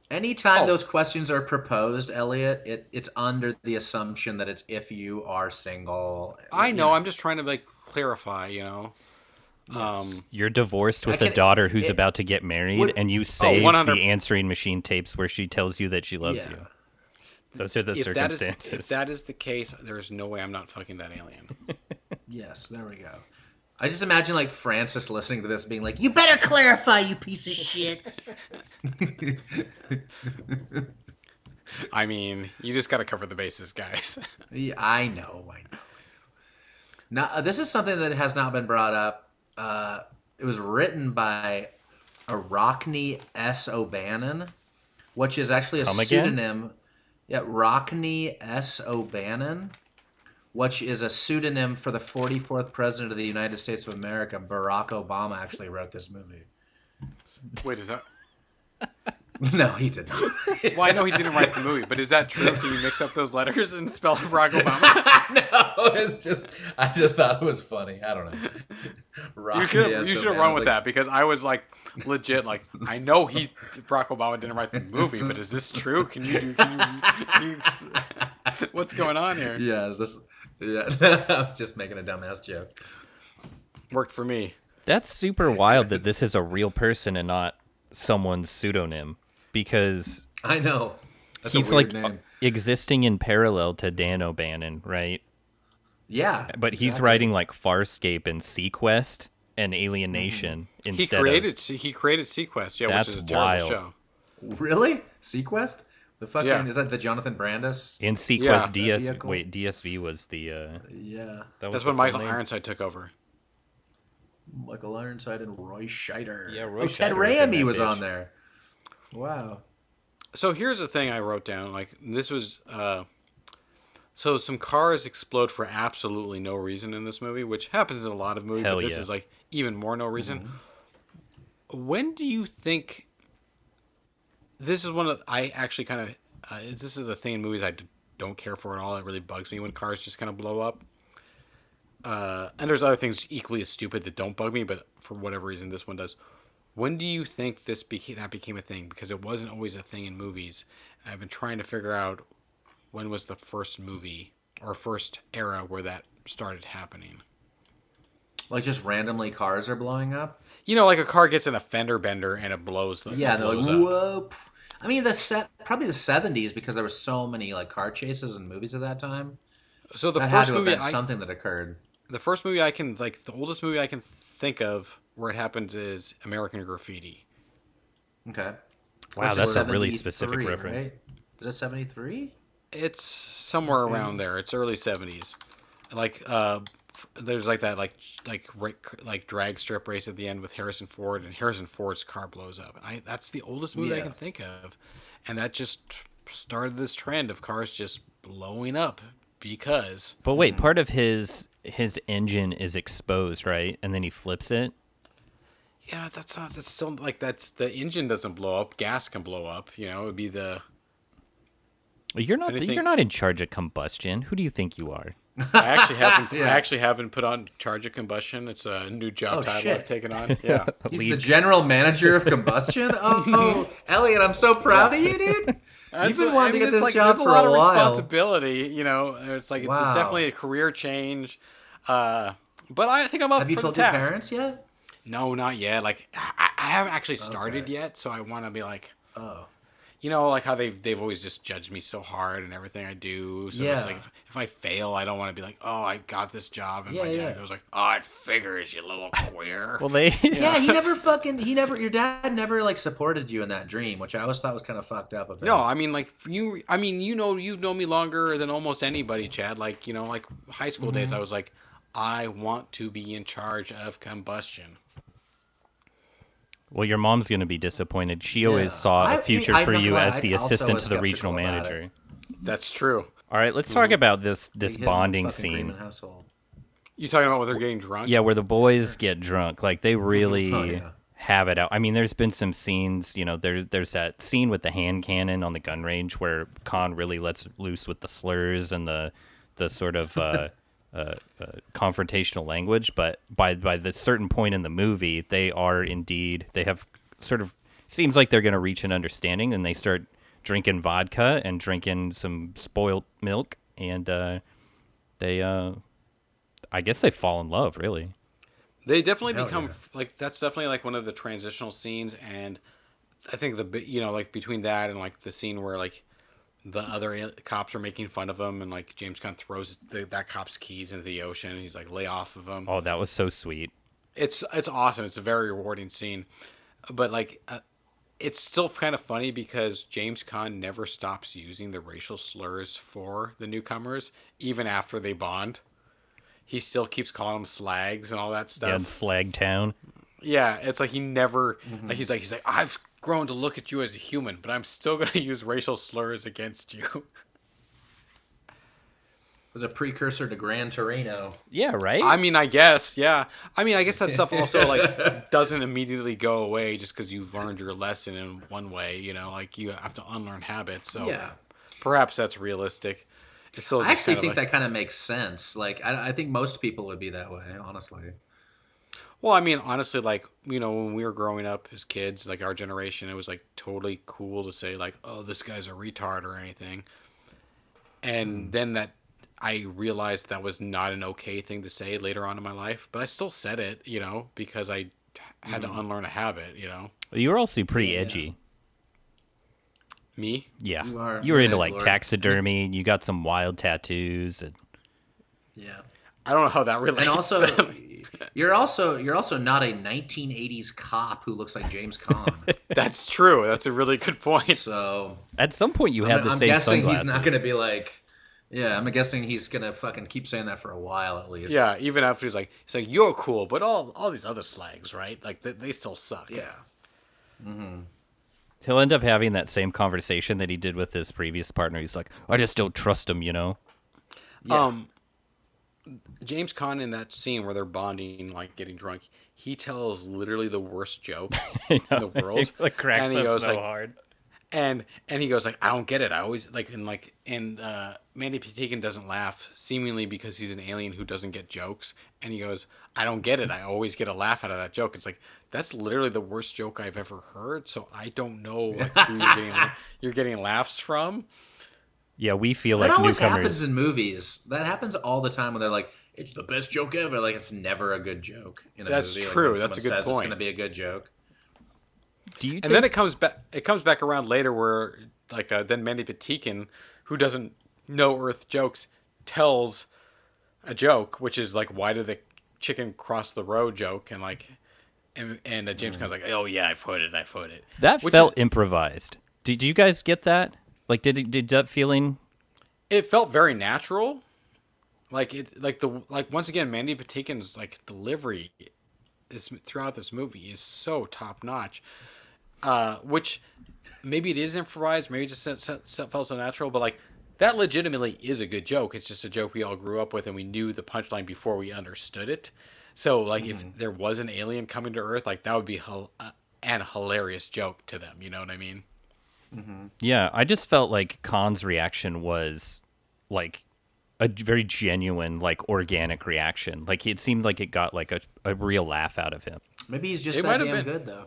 anytime Oh. those questions are proposed, Elliot, it, it's under the assumption that it's if you are single. I you know, I'm just trying to like clarify, you know. Um, You're divorced with I a can- daughter who's it- about to get married, would- and you save 100 the answering machine tapes where she tells you that she loves Yeah. you. Those are the if that is circumstances. if that is the case, there's no way I'm not fucking that alien. Yes, there we go. I just imagine like Francis listening to this, being like, "You better clarify, you piece of shit." I mean, you just got to cover the bases, guys. Yeah, I know, I know. Now, uh, this is something that has not been brought up. Uh, it was written by Rockne S. O'Bannon, which is actually a Come again? pseudonym. Yeah, Rockne S. O'Bannon, which is a pseudonym for the 44th president of the United States of America. Barack Obama actually wrote this movie. Wait, is that? no, he did not. Well, I know he didn't write the movie, but is that true? Can you mix up those letters and spell Barack Obama? no, it's just I just thought it was funny. I don't know. You should S. you should have run with like, that because I was like legit like I know he Barack Obama didn't write the movie, but is this true? Can you do? Can you, can you what's going on here? Yeah, is this? Yeah, I was just making a dumbass joke. Worked for me. That's super wild that this is a real person and not someone's pseudonym because I know. That's he's a weird like name. existing in parallel to Dan O'Bannon, right? Yeah, But he's writing like Farscape and seaQuest and Alien Nation He instead created he created seaQuest, yeah, That's which is a terrible wild. show. really seaQuest. The fucking Yeah. is that the Jonathan Brandis? in seaQuest Yeah. DS. Wait, DSV was the. Uh, Yeah, that was That's the when Michael name. Ironside took over. Michael Ironside and Roy Scheider. Yeah, Roy oh, Ted Scheider was in Raimi was bitch. on there. Wow. So here's the thing I wrote down. Like this was uh so some cars explode for absolutely no reason in this movie, which happens in a lot of movies, Hell but this yeah. is like even more no reason. Mm-hmm. When do you think this is one of I actually kind of uh, this is the thing in movies I don't care for at all. It really bugs me when cars just kind of blow up. Uh, and there's other things equally as stupid that don't bug me, but for whatever reason, this one does. When do you think this that became a thing? Because it wasn't always a thing in movies. And I've been trying to figure out when was the first movie or first era where that started happening. Like just randomly cars are blowing up. You know, like a car gets in a fender bender and it blows the Yeah, they're like blows whoa. I mean, the set probably the seventies because there were so many like car chases and movies at that time. So the That had first to have movie been I, something that occurred. the first movie I can like the oldest movie I can think of where it happens is American Graffiti. Okay. Wow, Which that's a really specific reference. Right? Is that seventy three? It's somewhere around there. It's early seventies. Like uh, there's like that like like ra- like drag strip race at the end with Harrison Ford, and Harrison Ford's car blows up. I that's the oldest movie I can think of, and that just started this trend of cars just blowing up because But wait, part of his his engine is exposed, right? And then he flips it. yeah, that's not that's still like that's the engine doesn't blow up, gas can blow up. You know, it would be the Well, You're not anything- you're not in charge of combustion. Who do you think you are? I actually have been, Yeah. I actually have been put on charge of combustion. It's a new job Oh, title shit. I've taken on. Yeah. He's Lead- the general manager of combustion. oh, Elliot, I'm so proud of you, dude. You've That's been what- wanting to get this like, job there's for a lot a of responsibility. You know, it's like it's a- definitely a career change. Uh, but I think I'm up Have you for told the your task. parents yet? No, not yet. Like I, I haven't actually started Okay. yet, so I want to be like, Oh, you know, like how they've they've always just judged me so hard and everything I do. So it's like if, if I fail, I don't want to be like, oh, I got this job, and my dad yeah. goes like, oh, it figures, you little queer. Well, they yeah. He never fucking. He never. Your dad never like supported you in that dream, which I always thought was kind of fucked up. Of him. No, I mean like you. I mean you know you've known me longer than almost anybody, Chad. Like you know like high school days, Mm-hmm. I was like, I want to be in charge of combustion. Well, your mom's going to be disappointed. She always saw I- a future I'm for not you as the I assistant to the regional skeptical it. manager. That's true. All right, let's Mm-hmm. talk about this this Big hit in the bonding scene. You talking about when they're getting drunk? Yeah, where the boys get drunk. Like they really Oh, yeah. have it out. I mean, there's been some scenes, you know, there there's that scene with the hand cannon on the gun range where Caan really lets loose with the slurs and the the sort of uh, uh, uh, confrontational language. But by by the certain point in the movie, they are indeed they have sort of seems like they're going to reach an understanding, and they start drinking vodka and drinking some spoiled milk, and uh, they uh, I guess they fall in love, really. They definitely Hell become yeah. like that's definitely like one of the transitional scenes, and I think the you know like between that and like the scene where like the other cops are making fun of him, and like James Caan throws the, that cop's keys into the ocean, and he's like lay off of him. Oh, that was so sweet. It's it's awesome. It's a very rewarding scene, but like. Uh, it's still kind of funny because James Caan never stops using the racial slurs for the newcomers, even after they bond. He still keeps calling them slags and all that stuff. Yeah, Slag Town. Yeah, it's like he never Mm-hmm. like he's like he's like I've grown to look at you as a human, but I'm still gonna use racial slurs against you. was a precursor to Gran Torino. Yeah, right. I mean, I guess, yeah. I mean, I guess that stuff also like doesn't immediately go away just because you've learned your lesson in one way. You know, like you have to unlearn habits. So Yeah. perhaps that's realistic. It's I actually think of a- that kind of makes sense. Like, I, I think most people would be that way, honestly. Well, I mean, honestly, like you know, when we were growing up as kids, like our generation, it was like totally cool to say like, "Oh, this guy's a retard" or anything. And hmm. then that I realized that was not an okay thing to say later on in my life, but I still said it, you know, because I had to hmm. unlearn a habit, you know. you were also pretty Yeah. edgy. Me? Yeah, You are- You were into like edgelord. taxidermy. You got some wild tattoos. And Yeah. I don't know how that relates. And also, to- you're also you're also not a 1980s cop who looks like James Caan. that's true. That's a really good point. so at some point, you had I'm, the I'm same guessing sunglasses. he's not going to be like. Yeah, I'm guessing he's gonna fucking keep saying that for a while at least. Yeah, even after he's like, he's like, "You're cool," but all all these other slags, right? Like they, they still suck. Yeah. Mm-hmm. He'll end up having that same conversation that he did with his previous partner. He's like, I just don't trust him, you know. Yeah. Um, James Caan in that scene where they're bonding, like getting drunk, he tells literally the worst joke in the world. like cracks and he up goes so like, hard. and and he goes like, I don't get it. I always like and like and uh, Mandy Patinkin doesn't laugh seemingly because he's an alien who doesn't get jokes, and he goes, I don't get it. I always get a laugh out of that joke. It's like that's literally the worst joke I've ever heard. So I don't know like, who you're getting you're getting laughs from. Yeah, we feel That like always newcomers. happens in movies. That happens all the time when they're like, "It's the best joke ever." Like it's never a good joke in a That's movie. True. when That's a good says point. It's going to be a good joke. Do you think And then it comes back. It comes back around later, where like uh, then Mandy Patinkin, who doesn't know Earth jokes, tells a joke, which is like, "Why did the chicken cross the road?" joke, and like, and, and uh, James Caan's like, "Oh yeah, I've heard it. I've heard it." that which felt is- improvised? Did you guys get that? Like, did did that feeling? It felt very natural, like it, like the like once again, Mandy Patinkin's like delivery, is throughout this movie is so top notch, uh, which maybe it is improvised, maybe it just se- se- se- felt so natural, but like that legitimately is a good joke. It's just a joke we all grew up with, and we knew the punchline before we understood it. So like if there was an alien coming to Earth, like that would be hil- uh, an hilarious joke to them. You know what I mean? Yeah, I just felt like Caan's reaction was like a very genuine, like organic reaction. Like it seemed like it got like a, a real laugh out of him. Maybe he's just It that damn been. good though.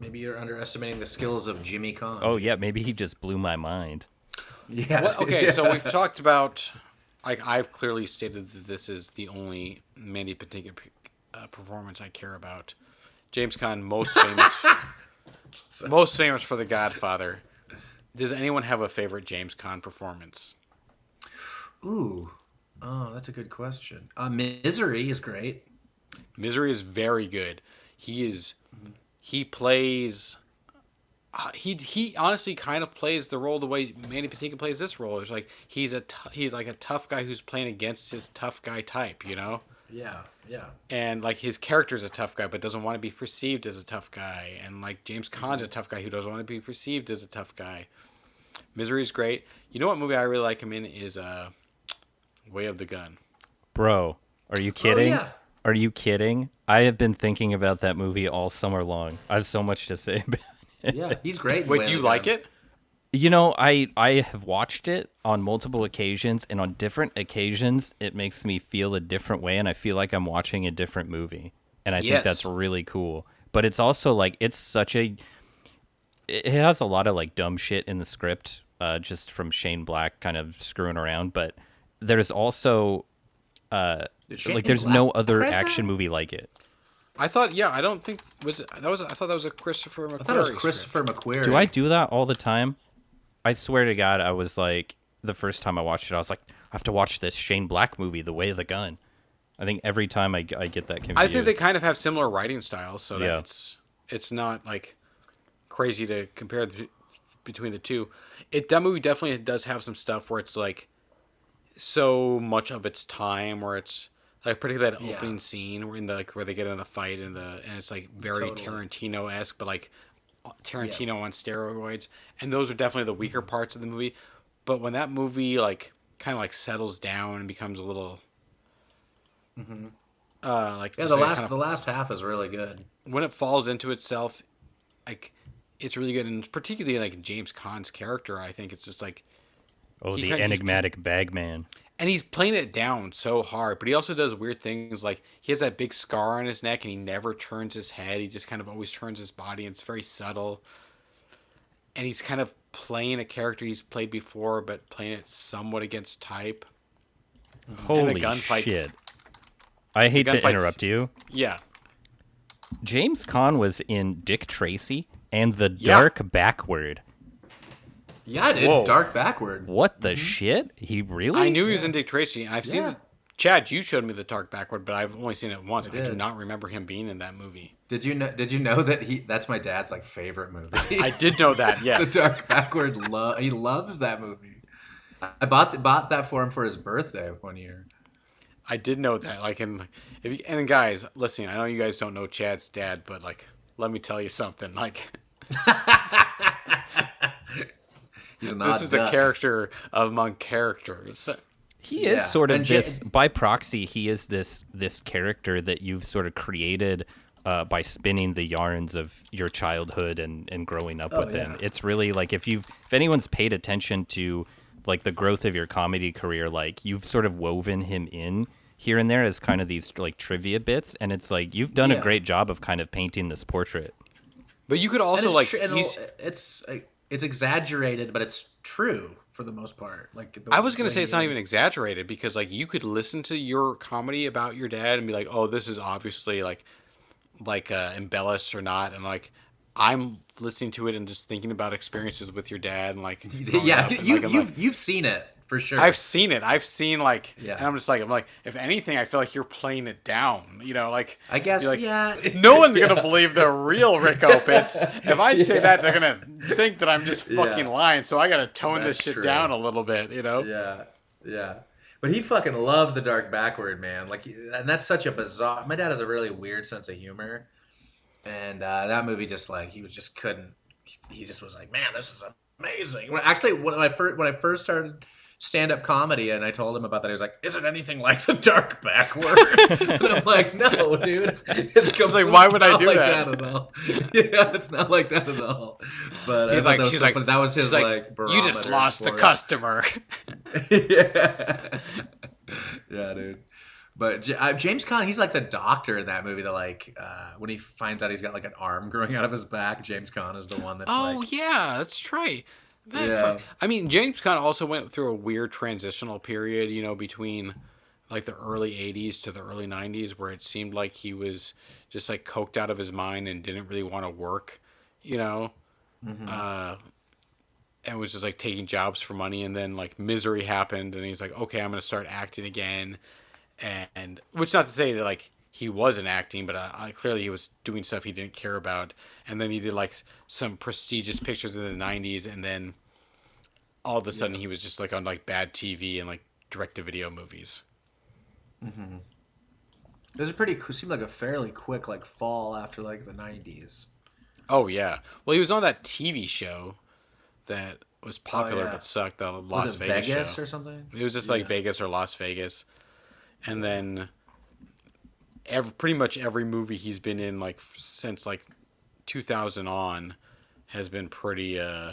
Maybe you're underestimating the skills of Jimmy Caan. Oh yeah, maybe he just blew my mind. yeah. Well, okay, Yeah. so we've talked about, like, I've clearly stated that this is the only Mandy Patinkin uh, performance I care about. James Caan, most famous, most famous for The Godfather. Does anyone have a favorite James Caan performance? Ooh. Oh, that's a good question. Uh, Misery is great. Misery is very good. He is, he plays. Uh, he he honestly kind of plays the role the way Mandy Patinkin plays this role. It's like he's a t- he's like a tough guy who's playing against his tough guy type, you know. Yeah, yeah. and like his character's a tough guy but doesn't want to be perceived as a tough guy and like james Caan's a tough guy who doesn't want to be perceived as a tough guy misery is great you know what movie i really like him in is uh way of the gun Bro, are you kidding? yeah. Are you kidding? I have been thinking about that movie all summer long. I have so much to say about it. Yeah, he's great. in wait do you like Gun. it You know, I I have watched it on multiple occasions, and on different occasions, it makes me feel a different way, and I feel like I'm watching a different movie, and I think that's really cool. But it's also like it's such a it has a lot of like dumb shit in the script, uh, just from Shane Black kind of screwing around. But there's also uh, Did Shane like there's Black no other write that? action movie like it. i thought yeah i don't think was it, that was i thought that was a christopher McQuarrie I thought it was script. Christopher McQuarrie. Do I do that all the time? I swear to God, I was like, the first time I watched it, I was like, I have to watch this Shane Black movie, The Way of the Gun. I think every time I, I get that confused. i think they kind of have similar writing styles so that Yeah. it's it's not like crazy to compare the, between the two it that movie definitely does have some stuff where it's like so much of its time where it's like particularly that Yeah. opening scene where in the like where they get in the fight and the and it's like very Totally. Tarantino esque but like Tarantino on steroids and those are definitely the weaker parts of the movie but when that movie like kind of like settles down and becomes a little uh like Yeah, the last kind of the last half is really good. when it falls into itself, like it's really good, and particularly like James Caan's character, I think it's just like, oh, he the kinda- enigmatic bagman. and he's playing it down so hard, but he also does weird things like he has that big scar on his neck, and he never turns his head. He just kind of always turns his body, and it's very subtle. And he's kind of playing a character he's played before, but playing it somewhat against type. Holy shit. I hate to interrupt you. Yeah, James Caan was in Dick Tracy and The Yeah. Dark Backward. Yeah, dude. Whoa. Dark backward. What the mm-hmm. shit? He really? I knew he was in Dick Tracy, and I've seen the, Chad. You showed me the Dark Backward, but I've only seen it once. I, do not remember him being in that movie. Did you know? Did you know that he? That's my dad's like favorite movie. I did know that. Yes. the Dark Backward. Lo- he loves that movie. I bought bought that for him for his birthday one year. I did know that. Like, and if you, and guys, listen, I know you guys don't know Chad's dad, but like, let me tell you something. Like, He's an this odd is the duck. character among characters. He Yeah, is sort of and Ja- this by proxy. He is this this character that you've sort of created uh, by spinning the yarns of your childhood and, and growing up Oh, with him. yeah. It's really like if you've if anyone's paid attention to like the growth of your comedy career, like you've sort of woven him in here and there as kind of these like trivia bits, and it's like you've done a great job of kind of painting this portrait. But you could And also it's like tr- and he's- it's uh, it's exaggerated, but it's true for the most part. Like the I was gonna say it's he not even exaggerated because like you could listen to your comedy about your dad and be like, oh, this is obviously like like uh, embellished or not, and like I'm listening to it and just thinking about experiences with your dad and like yeah, and, you, like, you've like- you've seen it for sure. I've seen it. I've seen like, Yeah. and I'm just like, I'm like, if anything, I feel like you're playing it down. You know, like I guess like, yeah. No one's Yeah. gonna believe the real Rick Opitz. If I say that, they're gonna think that I'm just fucking Yeah. lying. So I gotta tone this shit true. down a little bit. You know? Yeah, yeah. But he fucking loved the dark backward, man. Like, and that's such a bizarre. My dad has a really weird sense of humor, and uh, that movie just like he was just couldn't. He just was like, man, this is amazing. When, actually, when I first when I first started stand up comedy, and I told him about that, he was like, "Is it anything like the dark backward?" and I'm like, "No, dude. It's completely why would I do like that?" at all. yeah, it's not like that at all. But He's like, that was she's so like, funny. that was his she's like. you just lost a customer. yeah. yeah, dude. But uh, James Caan, he's like the doctor in that movie. That like uh, when he finds out he's got like an arm growing out of his back, James Caan is the one that's oh like, yeah, that's right. Yeah. I mean, James Caan also went through a weird transitional period. You know, between like the early '80s to the early '90s, where it seemed like he was just like coked out of his mind and didn't really want to work. You know. Uh, and was just like taking jobs for money and then like misery happened and he's like okay i'm gonna start acting again and which not to say that like he wasn't acting but uh, I, clearly he was doing stuff he didn't care about and then he did like some prestigious pictures in the 90s and then all of a sudden he was just like on like bad tv and like direct to video movies Mm-hmm. it was a pretty seemed like a fairly quick like fall after like the '90s. oh yeah well he was on that tv show that was popular Oh, yeah. but sucked the las Was it vegas, Vegas or something? It was just like Vegas or Las Vegas, and then every, pretty much every movie he's been in like since like 2000 on has been pretty uh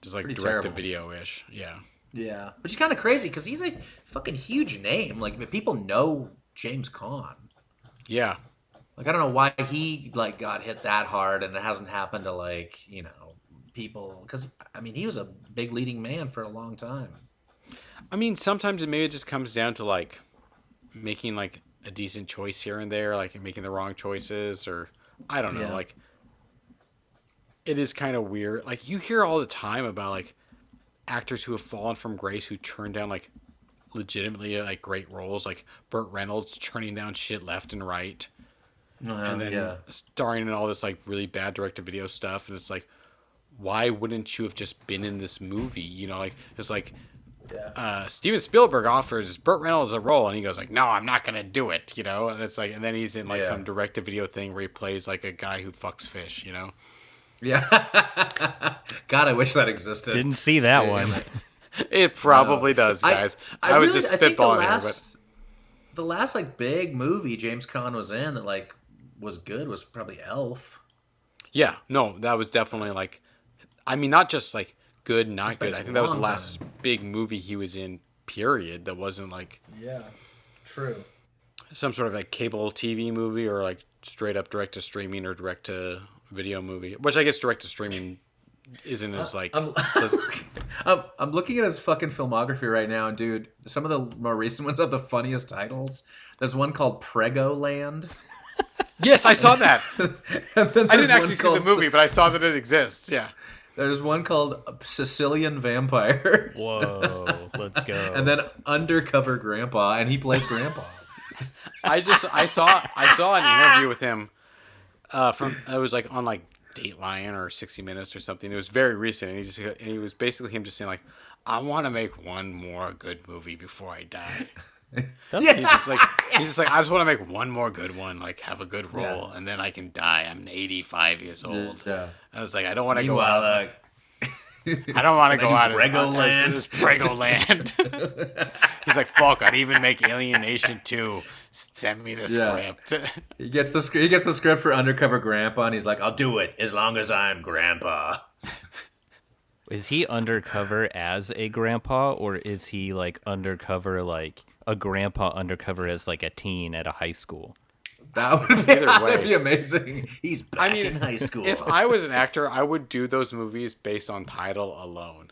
just like Pretty direct to video ish. Yeah. Yeah, which is kind of crazy because he's a fucking huge name. Like people know James Caan. Yeah. Like I don't know why he like got hit that hard and it hasn't happened to like you know people because I mean he was a big leading man for a long time. I mean, sometimes it maybe it just comes down to like making like a decent choice here and there, like making the wrong choices, or I don't know, Yeah. like it is kind of weird. Like you hear all the time about like actors who have fallen from grace who turn down like legitimately like great roles, like Burt Reynolds turning down shit left and right, uh-huh, and then yeah, starring in all this like really bad direct to video stuff, and it's like, why wouldn't you have just been in this movie? You know, like it's like yeah. uh, Steven Spielberg offers Burt Reynolds a role, and he goes like, "No, I'm not gonna do it," you know. And it's like, and then he's in like Yeah. some direct-to-video thing where he plays like a guy who fucks fish, you know. Yeah. God, I wish that existed. Didn't see that Dude. one. It probably does, guys. I, was really- just I the spitballing here, last, The last like big movie James Caan was in that like was good was probably Elf. yeah, no, that was definitely like, I mean, not just like good, not good. I think that was the last big movie he was in. Period. That wasn't like Yeah, true. some sort of like cable TV movie or like straight up direct to streaming or direct to video movie, which I guess direct to streaming isn't as like. I'm, I'm, I'm looking at his fucking filmography right now, dude, some of the more recent ones have the funniest titles. There's one called Preggoland. yes, I saw that. I didn't actually see the movie, but I saw that it exists. Yeah. There's one called Sicilian Vampire, Whoa, let's go. and then Undercover Grandpa, and he plays Grandpa. I just I saw I saw an interview with him uh, from it was like on like Dateline or 60 Minutes or something. It was very recent, and he just and he was basically him just saying like, I want to make one more good movie before I die. That's- He's just like he's just like I just want to make one more good one, like have a good role, and then I can die. I'm 85 years old. Yeah. I was like, I don't want to go out. uh, I don't want to go do out as, Prego as, Land? as Preggoland. He's like, fuck, I'd even make Alien Nation 2. Send me the Yeah. script. He gets the sc- he gets the script for Undercover Grandpa, and he's like, "I'll do it as long as I'm Grandpa." Is he undercover as a grandpa, or is he like undercover like a grandpa undercover as like a teen at a high school? That would be, Either that'd be amazing. He's back I mean, in high school. if I was an actor, I would do those movies based on title alone.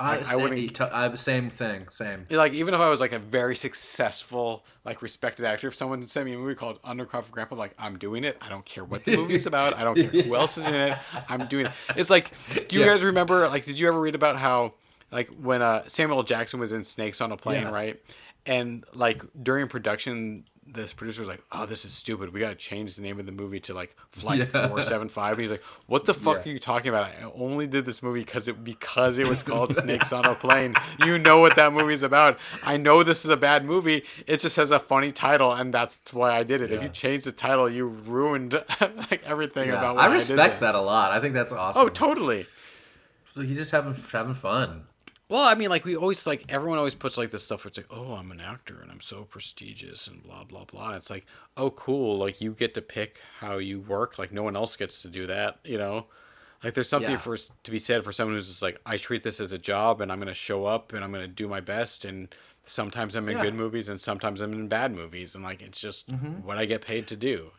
I, I same, wouldn't- I, same thing, same. Like even if I was like a very successful, like respected actor, if someone sent me a movie called Undercover Grandpa, like I'm doing it. I don't care what the movie's about. I don't care who else is in it. I'm doing it. It's like, do you Yeah. guys remember? Like, did you ever read about how, like, when uh, Samuel Jackson was in Snakes on a Plane, Yeah. right? And like during production, this producer was like, "Oh, this is stupid. We got to change the name of the movie to like Flight Yeah. 475." And he's like, "What the fuck Yeah. are you talking about? I only did this movie because it because it was called Snakes on a Plane. You know what that movie's about. I know this is a bad movie. It just has a funny title, and that's why I did it. If you change the title, you ruined like everything Yeah, about. Why I did I respect this. that a lot. I think that's oh, awesome. Oh, totally. So he's just having having fun. Well, I mean, like we always like everyone always puts like this stuff where it's like, oh, I'm an actor and I'm so prestigious and blah blah blah. It's like, oh, cool. Like you get to pick how you work. Like no one else gets to do that. You know, like there's something Yeah. for to be said for someone who's just like, I treat this as a job and I'm gonna show up and I'm gonna do my best. And sometimes I'm in Yeah. good movies and sometimes I'm in bad movies. And like it's just Mm-hmm. what I get paid to do.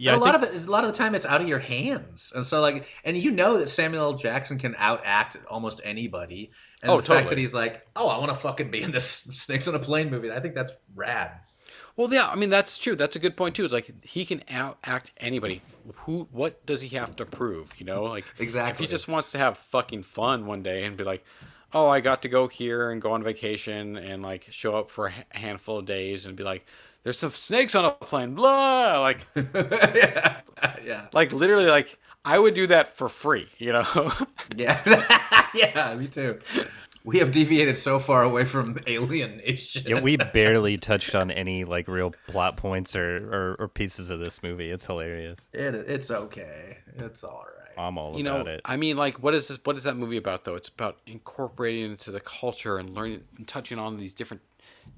Yeah, And a I lot think- of it, a lot of the time, it's out of your hands, and so like, and you know that Samuel L. Jackson can outact almost anybody. And Oh, the fact that he's like, oh, I want to fucking be in this Snakes on a Plane movie. I think that's rad. Well, yeah, I mean that's true. That's a good point too. It's like he can out act anybody. Who? What does he have to prove? You know, like exactly. If he just wants to have fucking fun one day and be like, "Oh, I got to go here and go on vacation and like show up for a handful of days and be like, there's some snakes on a plane." Blah. Like, yeah, yeah, like literally, like I would do that for free. You know. yeah, yeah. Me too. We have deviated so far away from Alien Nation. yeah, we barely touched on any like real plot points or, or, or pieces of this movie. It's hilarious. It, it's okay. It's all right. I'm all you know, about it. I mean, like, what is this? What is that movie about, though? It's about incorporating into the culture and learning and touching on these different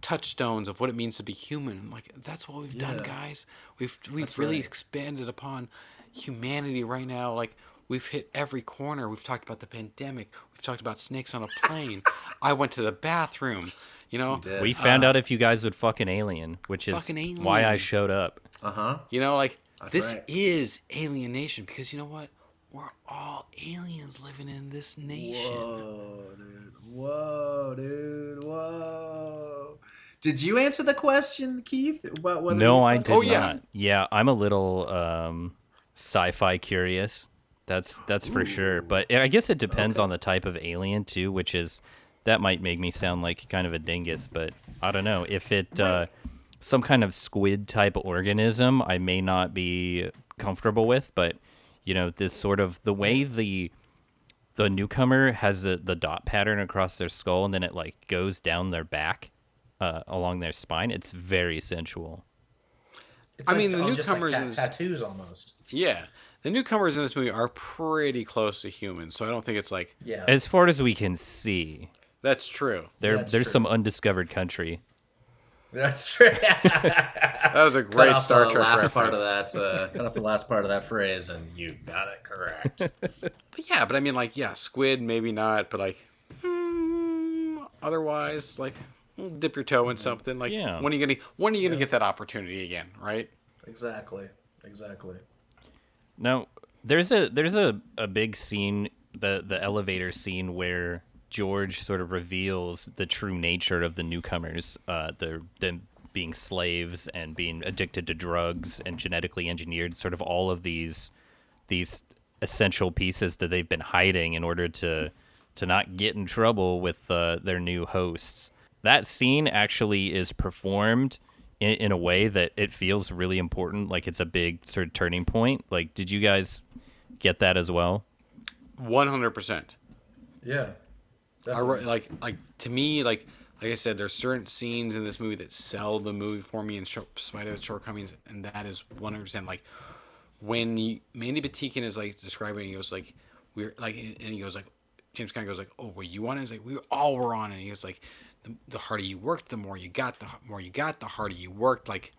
touchstones of what it means to be human. Like, that's what we've done, guys. We've we've That's really right. expanded upon humanity right now. Like, we've hit every corner. We've talked about the pandemic. We've talked about snakes on a plane. I went to the bathroom. You know, did. We found out if you guys would fuck an alien, which is Fucking why I showed up. Uh huh. you know, like this right. is alienation because you know what? We're all aliens living in this nation. Whoa, dude. Whoa, dude. Whoa. Did you answer the question, Keith? About whether No, I did Oh, yeah. not. Yeah, I'm a little um, sci-fi curious. That's that's for sure. But I guess it depends on the type of alien too, which is that might make me sound like kind of a dingus, but I don't know if it uh, some kind of squid type organism. I may not be comfortable with, but you know this sort of the way the the newcomer has the the dot pattern across their skull and then it like goes down their back uh, along their spine. It's very sensual. It's I mean, the oh, just like newcomers ta- tattoos almost. Yeah, the newcomers in this movie are pretty close to humans, so I don't think it's like Yeah. As far as we can see, that's true. there That's there's true. some undiscovered country. That's true. That was a Cut great off Star the Trek last reference. part of that. Uh, cut off the last part of that phrase, and you got it correct. But yeah, but I mean, like, yeah, squid maybe not, but like, hmm, otherwise, like, dip your toe in something. Like, Yeah. when are you gonna when are you gonna get that opportunity again, right? exactly. Exactly. Now, there's a there's a, a big scene, the the elevator scene where George sort of reveals the true nature of the newcomers, uh, the them being slaves and being addicted to drugs and genetically engineered, sort of all of these these essential pieces that they've been hiding in order to to not get in trouble with uh, their new hosts. That scene actually is performed in, in a way that it feels really important, like it's a big sort of turning point. Like, did you guys get that as well? One hundred percent. Yeah. I re- like like to me like like I said, there's certain scenes in this movie that sell the movie for me in spite of its shortcomings, and that is 100 percent like when you, Mandy Patinkin is like describing, it, he goes like we're like, and he goes like James Caan goes like, oh, were you on it? He's like we all were on it. And he goes like the, the harder you worked, the more you got, the more you got, the harder you worked. Like,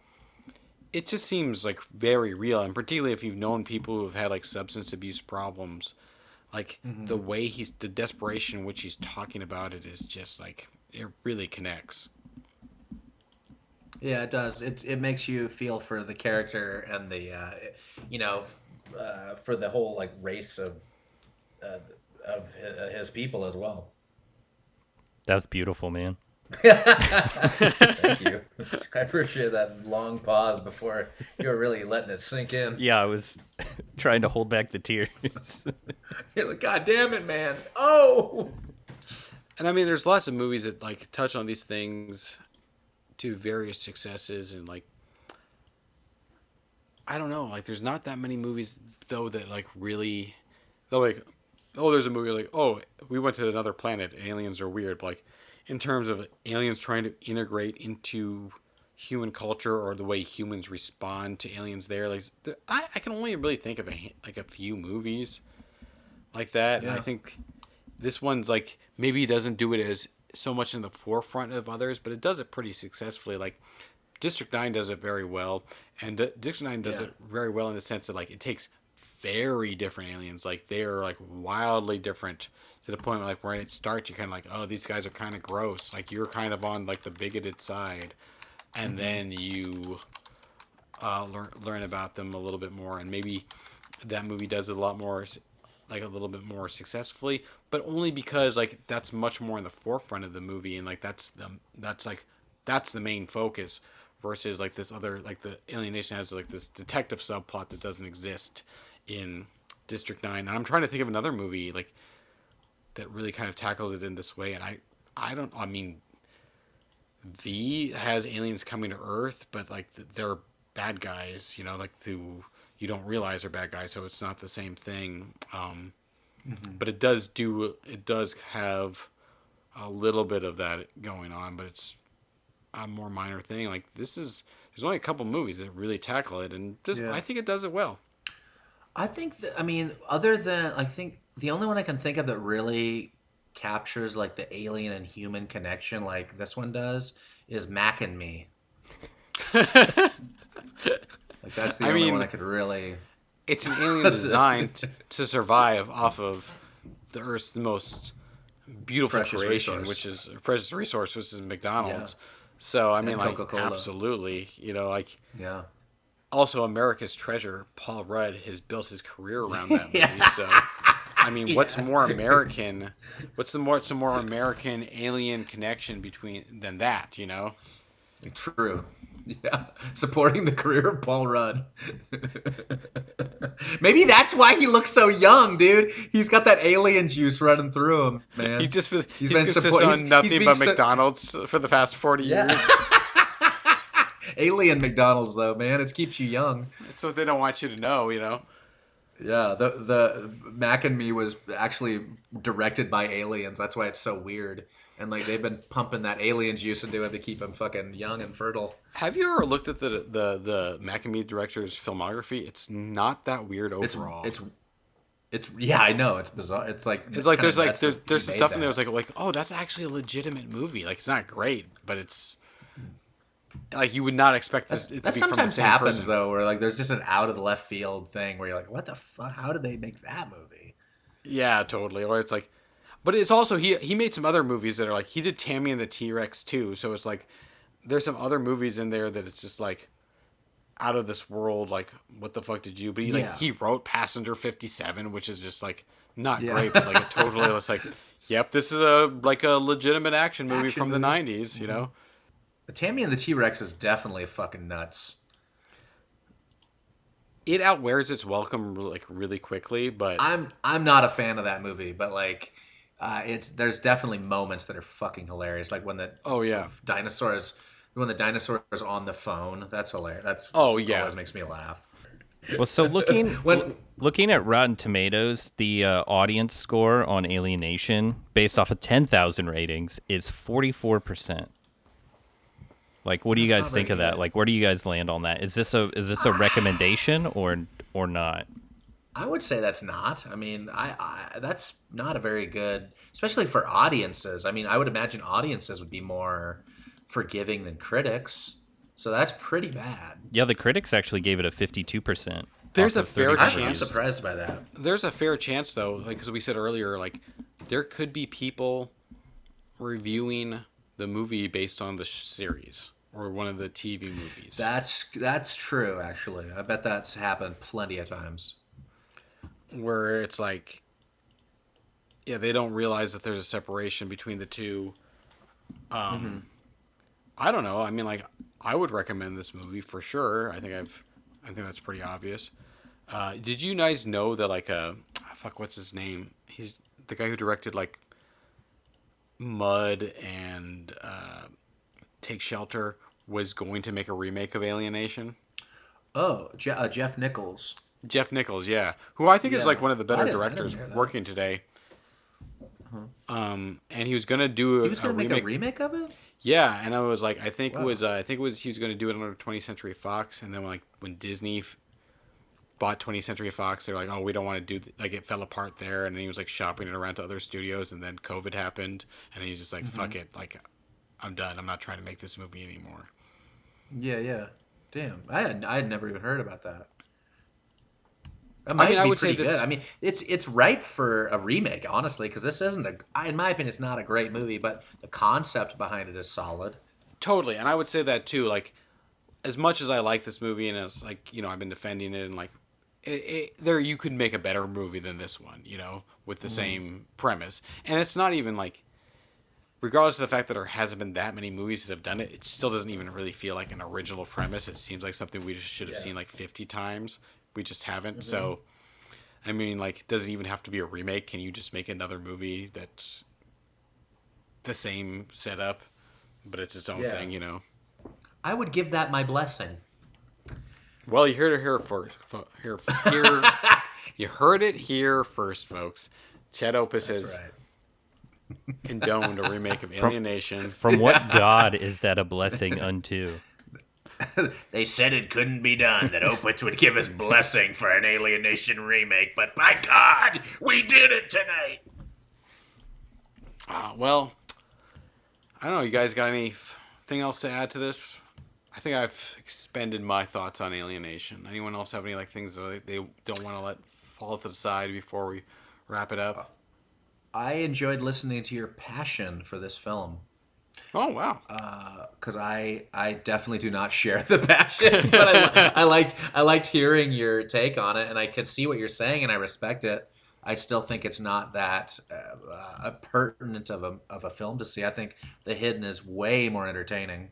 it just seems like very real, and particularly if you've known people who have had like substance abuse problems, like the way he's the desperation in which he's talking about it is just like it really connects. Yeah, it does. It it makes you feel for the character and the, uh, you know, uh, for the whole like race of, uh, of his, his people as well. That was beautiful, man. Thank you. I appreciate that long pause before you were really letting it sink in. Yeah, I was trying to hold back the tears. You're like, God damn it, man! Oh, And I mean, there's lots of movies that like touch on these things to various successes, and like, I don't know, like there's not that many movies though that like really, though like, oh, there's a movie like, oh, we went to another planet, aliens are weird, but, like, in terms of aliens trying to integrate into human culture or the way humans respond to aliens there, like, I, I can only really think of a, like a few movies like that, and I think this one's like maybe doesn't do it as so much in the forefront of others, but it does it pretty successfully. Like District Nine does it very well, and D- District Nine does Yeah. it very well in the sense that like it takes very different aliens, like they are like wildly different to the point where like when it starts, you're kind of like, oh, these guys are kind of gross. Like you're kind of on like the bigoted side, and then you uh, learn learn about them a little bit more, and maybe that movie does it a lot more, like a little bit more successfully, but only because like that's much more in the forefront of the movie, and like that's the that's like that's the main focus versus like this other like the Alien Nation has like this detective subplot that doesn't exist in District Nine. And I'm trying to think of another movie like that really kind of tackles it in this way, and I I don't I mean V has aliens coming to Earth, but like they're bad guys, you know, like who you don't realize are bad guys, so it's not the same thing. Um, But it does do it does have a little bit of that going on, but it's a more minor thing. Like this is there's only a couple movies that really tackle it, and just Yeah. I think it does it well. I think that I mean, other than I think the only one I can think of that really captures like the alien and human connection, like this one does, is Mac and Me. like that's the I only mean- one I could really. It's an alien designed to survive off of the Earth's most beautiful Precious creation, resource. which is a precious resource, which is McDonald's. So I mean, And like Coca-Cola. absolutely, you know, like Yeah. Also America's treasure, Paul Rudd has built his career around that movie. Yeah. So I mean, what's more American? What's the more, what's the more American alien connection between than that? You know? True. Yeah, supporting the career of Paul Rudd. Maybe that's why he looks so young, dude. He's got that alien juice running through him, man. He just he's, He's been supporting support- on he's- nothing but so- McDonald's for the past forty Yeah. years. Alien McDonald's though, man. It keeps you young. That's what they don't want you to know. You know? Yeah, the the Mac and Me was actually directed by aliens. That's why it's so weird. And like they've been pumping that alien juice into it to keep him fucking young and fertile. Have you ever looked at the the the Mac and Me director's filmography? It's not that weird overall. it's it's yeah, I know. It's bizarre. It's like It's like there's like there's there's some made stuff in there that. that's like like oh that's actually a legitimate movie. Like it's not great, but it's like you would not expect this it to that be from the sometimes same happens person. though, where like there's just an out of the left field thing where you're like, what the fuck? How did they make that movie? Yeah, totally. Or it's like, but it's also he he made some other movies that are like he did Tammy and the T Rex too. So it's like there's some other movies in there that it's just like out of this world. Like what the fuck did you? But he like Yeah. he wrote Passenger Fifty Seven, which is just like not Yeah. great, but like it totally it's like, yep, this is a like a legitimate action movie Action from the movie. '90s. You mm-hmm. know. But Tammy and the T Rex is definitely fucking nuts. It outwears its welcome like really quickly, but I'm I'm not a fan of that movie, but like, uh, it's there's definitely moments that are fucking hilarious. Like when the oh yeah, dinosaurs when the dinosaur is on the phone. That's hilarious. That's Oh, yeah. always makes me laugh. Well, so looking When- looking at Rotten Tomatoes, the uh, audience score on Alien Nation, based off of ten thousand ratings, is forty four percent. Like, what do you That's guys think of that? good. Like, where do you guys land on that? Is this a is this a recommendation or or not? I would say that's not. I mean, I, I that's not a very good, especially for audiences. I mean, I would imagine audiences would be more forgiving than critics. So that's pretty bad. Yeah, the critics actually gave it a 52%. There's a fair chance- I'm surprised by that. There's a fair chance though, like as we said earlier, like there could be people reviewing the movie based on the sh- series or one of the TV movies. That's that's true. Actually, I bet that's happened plenty of times. where it's like yeah they don't realize that there's a separation between the two um i don't know i mean like i would recommend this movie for sure i think i've i think that's pretty obvious uh did you guys know that like uh fuck what's his name he's the guy who directed like mud and uh take shelter was going to make a remake of Alien Nation Oh, Je- uh, Jeff Nichols. Jeff Nichols, yeah, who I think is like one of the better I didn't- I didn't directors working today. Um, and he was gonna do a, He was going a to make remake. a remake of it. yeah, and I was like, I think Wow. it was, uh, I think it was he was gonna do it under 20th Century Fox, and then like when Disney f- bought 20th Century Fox, they're like, oh, we don't want to do th-. like it fell apart there, and then he was like shopping it around to other studios, and then COVID happened, and he's just like, Mm-hmm. fuck it, like I'm done, I'm not trying to make this movie anymore. Yeah, yeah. Damn, I had I had never even heard about that. That might mean, I be would say this- good. I mean, it's it's ripe for a remake, honestly, because this isn't a. In my opinion, it's not a great movie, but the concept behind it is solid. Totally, and I would say that too. Like, as much as I like this movie, and it's like you know I've been defending it, and like, it, it, there you could make a better movie than this one, you know, with the mm-hmm. same premise, and it's not even like, regardless of the fact that there hasn't been that many movies that have done it, it still doesn't even really feel like an original premise. It seems like something we just should have seen like fifty times. We just haven't. Mm-hmm. So, I mean, like, does it even have to be a remake? Can you just make another movie that's the same setup? But it's its own Yeah. thing, you know. I would give that my blessing. Well, you heard it here first. Here, here, you heard it here first, folks. Chad Opus has condoned a remake of Alien Nation. From what god is that a blessing unto? They said it couldn't be done. That Opus would give us blessing for an Alien Nation remake, but by God, we did it tonight. Uh, well, I don't know. You guys got anything else to add to this? I think I've expended my thoughts on Alien Nation. Anyone else have any like things that they don't want to let fall to the side before we wrap it up? I enjoyed listening to your passion for this film. Oh wow! because I I definitely do not share the passion, but I, I liked I liked hearing your take on it, and I could see what you're saying, and I respect it. I still think it's not that uh, uh, pertinent of a of a film to see. I think The Hidden is way more entertaining.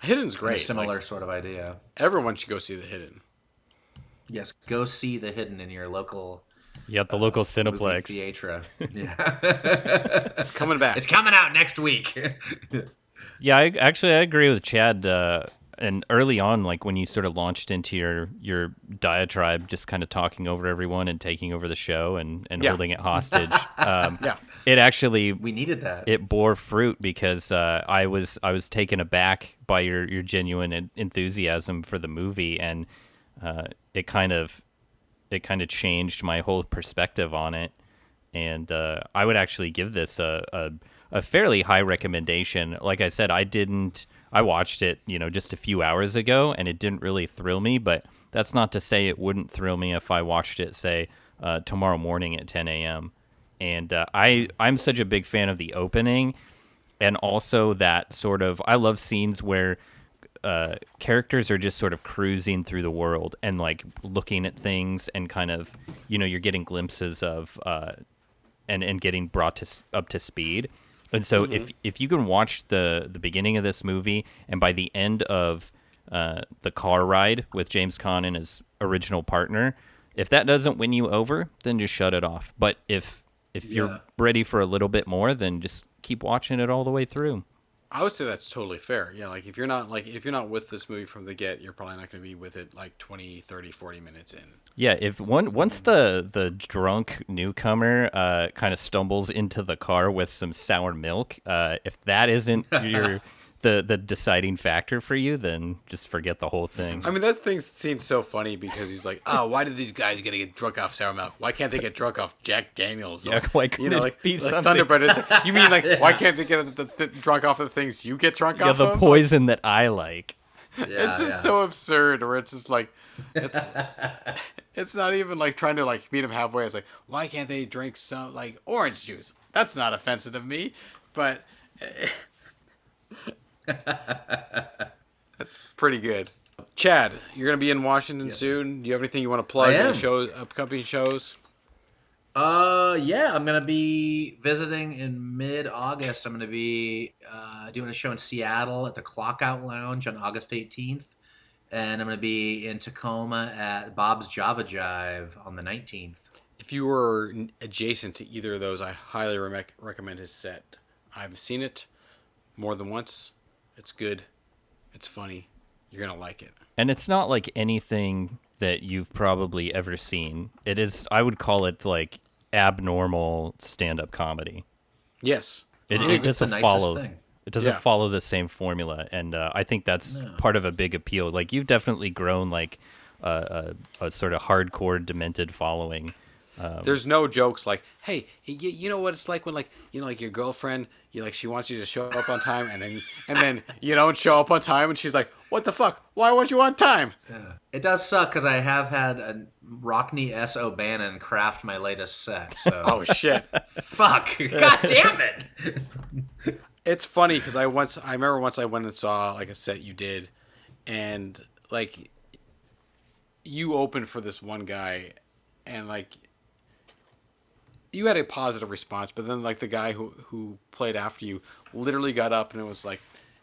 Hidden's great. similar Like, sort of idea. everyone should go see The Hidden. Yes, go see The Hidden in your local You got the local movie Cineplex. theatre. Yeah, It's coming back. it's coming out next week. Yeah, I, actually, I agree with Chad. Uh, and early on, like when you sort of launched into your your diatribe, just kind of talking over everyone and taking over the show and, and Yeah. holding it hostage. Um, Yeah. it actually we needed that. it bore fruit because uh, I was I was taken aback by your your genuine enthusiasm for the movie, and uh, it kind of it kind of changed my whole perspective on it. And uh, I would actually give this a, a a fairly high recommendation. Like I said, I didn't. I watched it, you know, just a few hours ago, and it didn't really thrill me. But that's not to say it wouldn't thrill me if I watched it, say, uh, tomorrow morning at 10 a.m and uh, I I'm such a big fan of the opening, and also that sort of I love scenes where uh, characters are just sort of cruising through the world and like looking at things and kind of you know you're getting glimpses of uh, and and getting brought to up to speed. And so if if you can watch the the beginning of this movie and by the end of uh, the car ride with James Caan and his original partner, if that doesn't win you over, then just shut it off. But if if Yeah. you're ready for a little bit more, then just keep watching it all the way through. I would say that's totally fair. Yeah, like if you're not like if you're not with this movie from the get, you're probably not going to be with it like 20, 30, 40 minutes in. Yeah, if one once the the drunk newcomer uh, kind of stumbles into the car with some sour milk, uh, if that isn't your the the deciding factor for you, then just forget the whole thing. I mean, that thing seems so funny because he's like, "Oh, why do these guys get to get drunk off sour milk? Why can't they get drunk off Jack Daniels? Yeah, why couldn't it be like something- Thunderbird? It's like, you mean like why can't they get the, the, drunk off of the things you get drunk yeah, off the of? poison that I like. Yeah, it's just yeah. so absurd. Where it's just like, it's it's not even like trying to like meet him halfway. It's like, why can't they drink some like orange juice? That's not offensive to me, but that's pretty good. Chad, you're gonna be in Washington soon. Do you have anything you want to plug? Any shows, upcoming shows? Uh, yeah, I'm gonna be visiting in mid-August. I'm gonna be uh, doing a show in Seattle at the Clockout Lounge on August 18th, and I'm gonna be in Tacoma at Bob's Java Jive on the 19th. If you were adjacent to either of those, I highly re- recommend his set. I've seen it more than once. It's good. It's funny. You're gonna like it. And it's not like anything that you've probably ever seen. It is I would call it like abnormal stand-up comedy. Yes. It, it doesn't follow. thing. It doesn't Yeah. follow the same formula, and uh, I think that's part of a big appeal. Like you've definitely grown like a, a, a sort of hardcore, demented following. There's no jokes like, "Hey, you, you know what it's like when like you know like your girlfriend, you like she wants you to show up on time, and then and then you don't show up on time, and she's like, what the fuck? Why weren't you on time? It does suck because I have had a Rockne S. O'Bannon craft my latest set. So Oh shit! fuck, god damn it! it's funny because I once I remember once I went and saw like a set you did, and like you opened for this one guy, and like you had a positive response, but then like the guy who who played after you literally got up and it was like,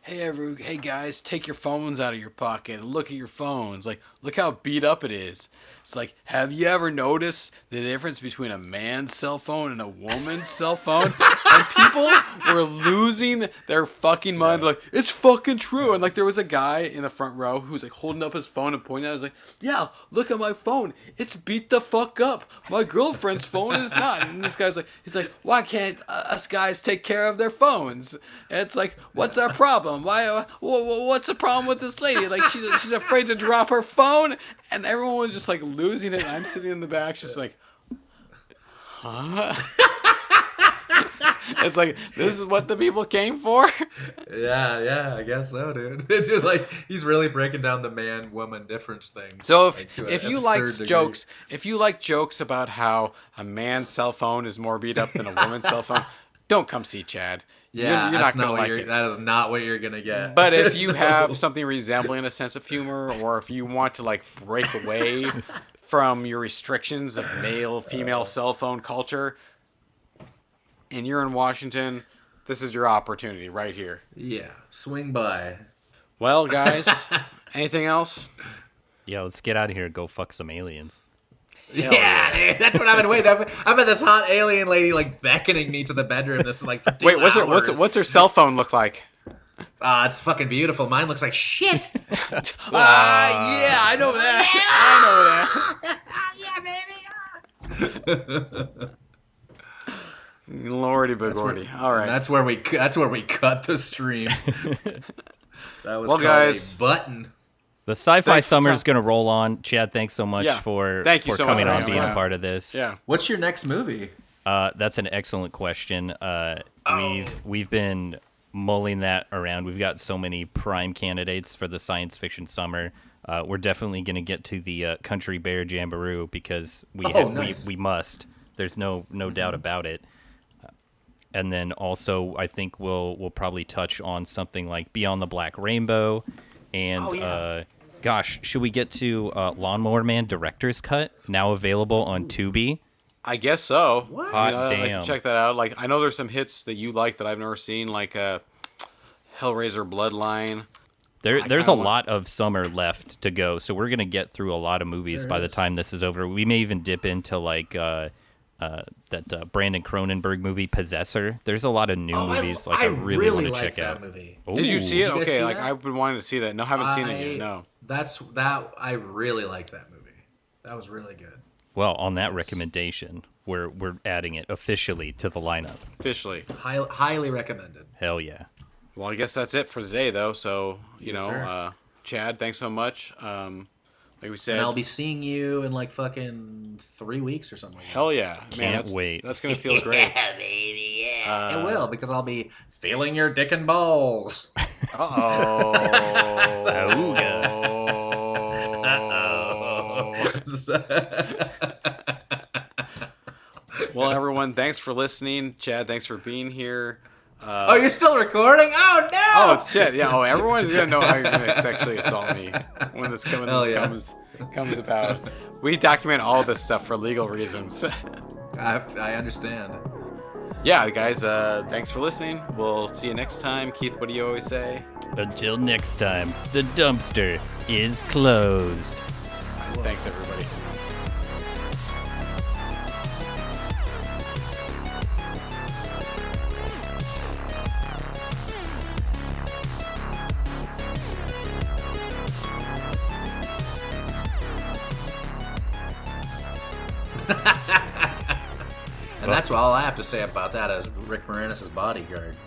"Hey every hey guys, take your phones out of your pocket and look at your phones. Like look how beat up it is." It's like, "Have you ever noticed the difference between a man's cell phone and a woman's cell phone?" And people were losing their fucking mind. Like, "It's fucking true." And like there was a guy in the front row who was like holding up his phone and pointing at it. I was like, "Yeah, look at my phone. It's beat the fuck up. My girlfriend's phone is not." And this guy's like, he's like, "Why can't us guys take care of their phones?" And it's like, "What's our problem? Why? Wha- wha- what's the problem with this lady? Like, she, she's afraid to drop her phone." And everyone was just like losing it. And I'm sitting in the back, just like, "Huh?" it's like this is what the people came for. Yeah, yeah, I guess so, dude. It's just like he's really breaking down the man woman difference thing. So if like, if you like jokes, if you like jokes about how a man's cell phone is more beat up than a woman's cell phone, don't come see Chad. You're- yeah, you're, that's not not, gonna what like you're. it. That is not what you're gonna get. But if you have something resembling a sense of humor, or if you want to like break away from your restrictions of male female uh. cell phone culture, and you're in Washington, this is your opportunity right here. yeah, swing by. Well, guys, anything else? Yeah, let's get out of here. and Go fuck some aliens. Yeah, dude, that's what I've been waiting. I've been, I've been this hot alien lady like beckoning me to the bedroom. This is like for two Wait, what's her what's hours. what's her cell phone look like? Ah, it's fucking beautiful. Mine looks like shit. Ah, yeah, I know that. I know that. Yeah, baby. Lordy bigordy. All right. That's where we. cu- That's where we cut the stream. that was Well, called guys. a button. The sci-fi Thanks summer is going to roll on. Chad, thanks so much Yeah. for Thank you for so much coming for on, being me. a part of this. yeah. What's your next movie? Uh, that's an excellent question. Uh, Oh. We've we've been mulling that around. We've got so many prime candidates for the science fiction summer. Uh, we're definitely going to get to the uh, Country Bear Jamboree because we, Oh, ha- nice. we we must. There's no no doubt about it. Uh, And then also, I think we'll we'll probably touch on something like Beyond the Black Rainbow, and Oh, yeah. Gosh, should we get to uh, Lawnmower Man director's cut now available on Tubi? I guess so. What? I mean, Hot I'd like damn. to check that out. Like, I know there's some hits that you like that I've never seen, like uh, Hellraiser Bloodline. There, I there's a kinda want- lot of summer left to go, so we're gonna get through a lot of movies There by the is. time this is over. We may even dip into like uh, uh, that uh, Brandon Cronenberg movie Possessor. There's a lot of new Oh, movies I, like I, really, want to like check that out. movie. Did you see it? You okay, see like that? I've been wanting to see that. No, I haven't seen it yet. No. That's that. I really like that movie. That was really good. Well, on that recommendation, we're we're adding it officially to the lineup. Officially. High, highly recommended. Hell yeah! Well, I guess that's it for today, though. So you Yes, know, uh, Chad, thanks so much. Um, like we said, And I'll be seeing you in like fucking three weeks or something. Like that. hell yeah, man, Can't that's, wait. That's gonna feel great. Yeah, baby, yeah. Uh, it will because I'll be feeling your dick and balls. Uh oh. well, everyone, thanks for listening. Chad, thanks for being here. Oh, you're still recording? Oh no! Oh shit! Yeah. Oh, everyone's gonna know how you're gonna sexually assault me when this, when this yeah. comes comes about. We document all this stuff for legal reasons. I, I understand. yeah, guys. Uh, thanks for listening. We'll see you next time. Keith, what do you always say? Until next time, the dumpster is closed. Thanks, everybody. And that's all I have to say about that as Rick Moranis' bodyguard.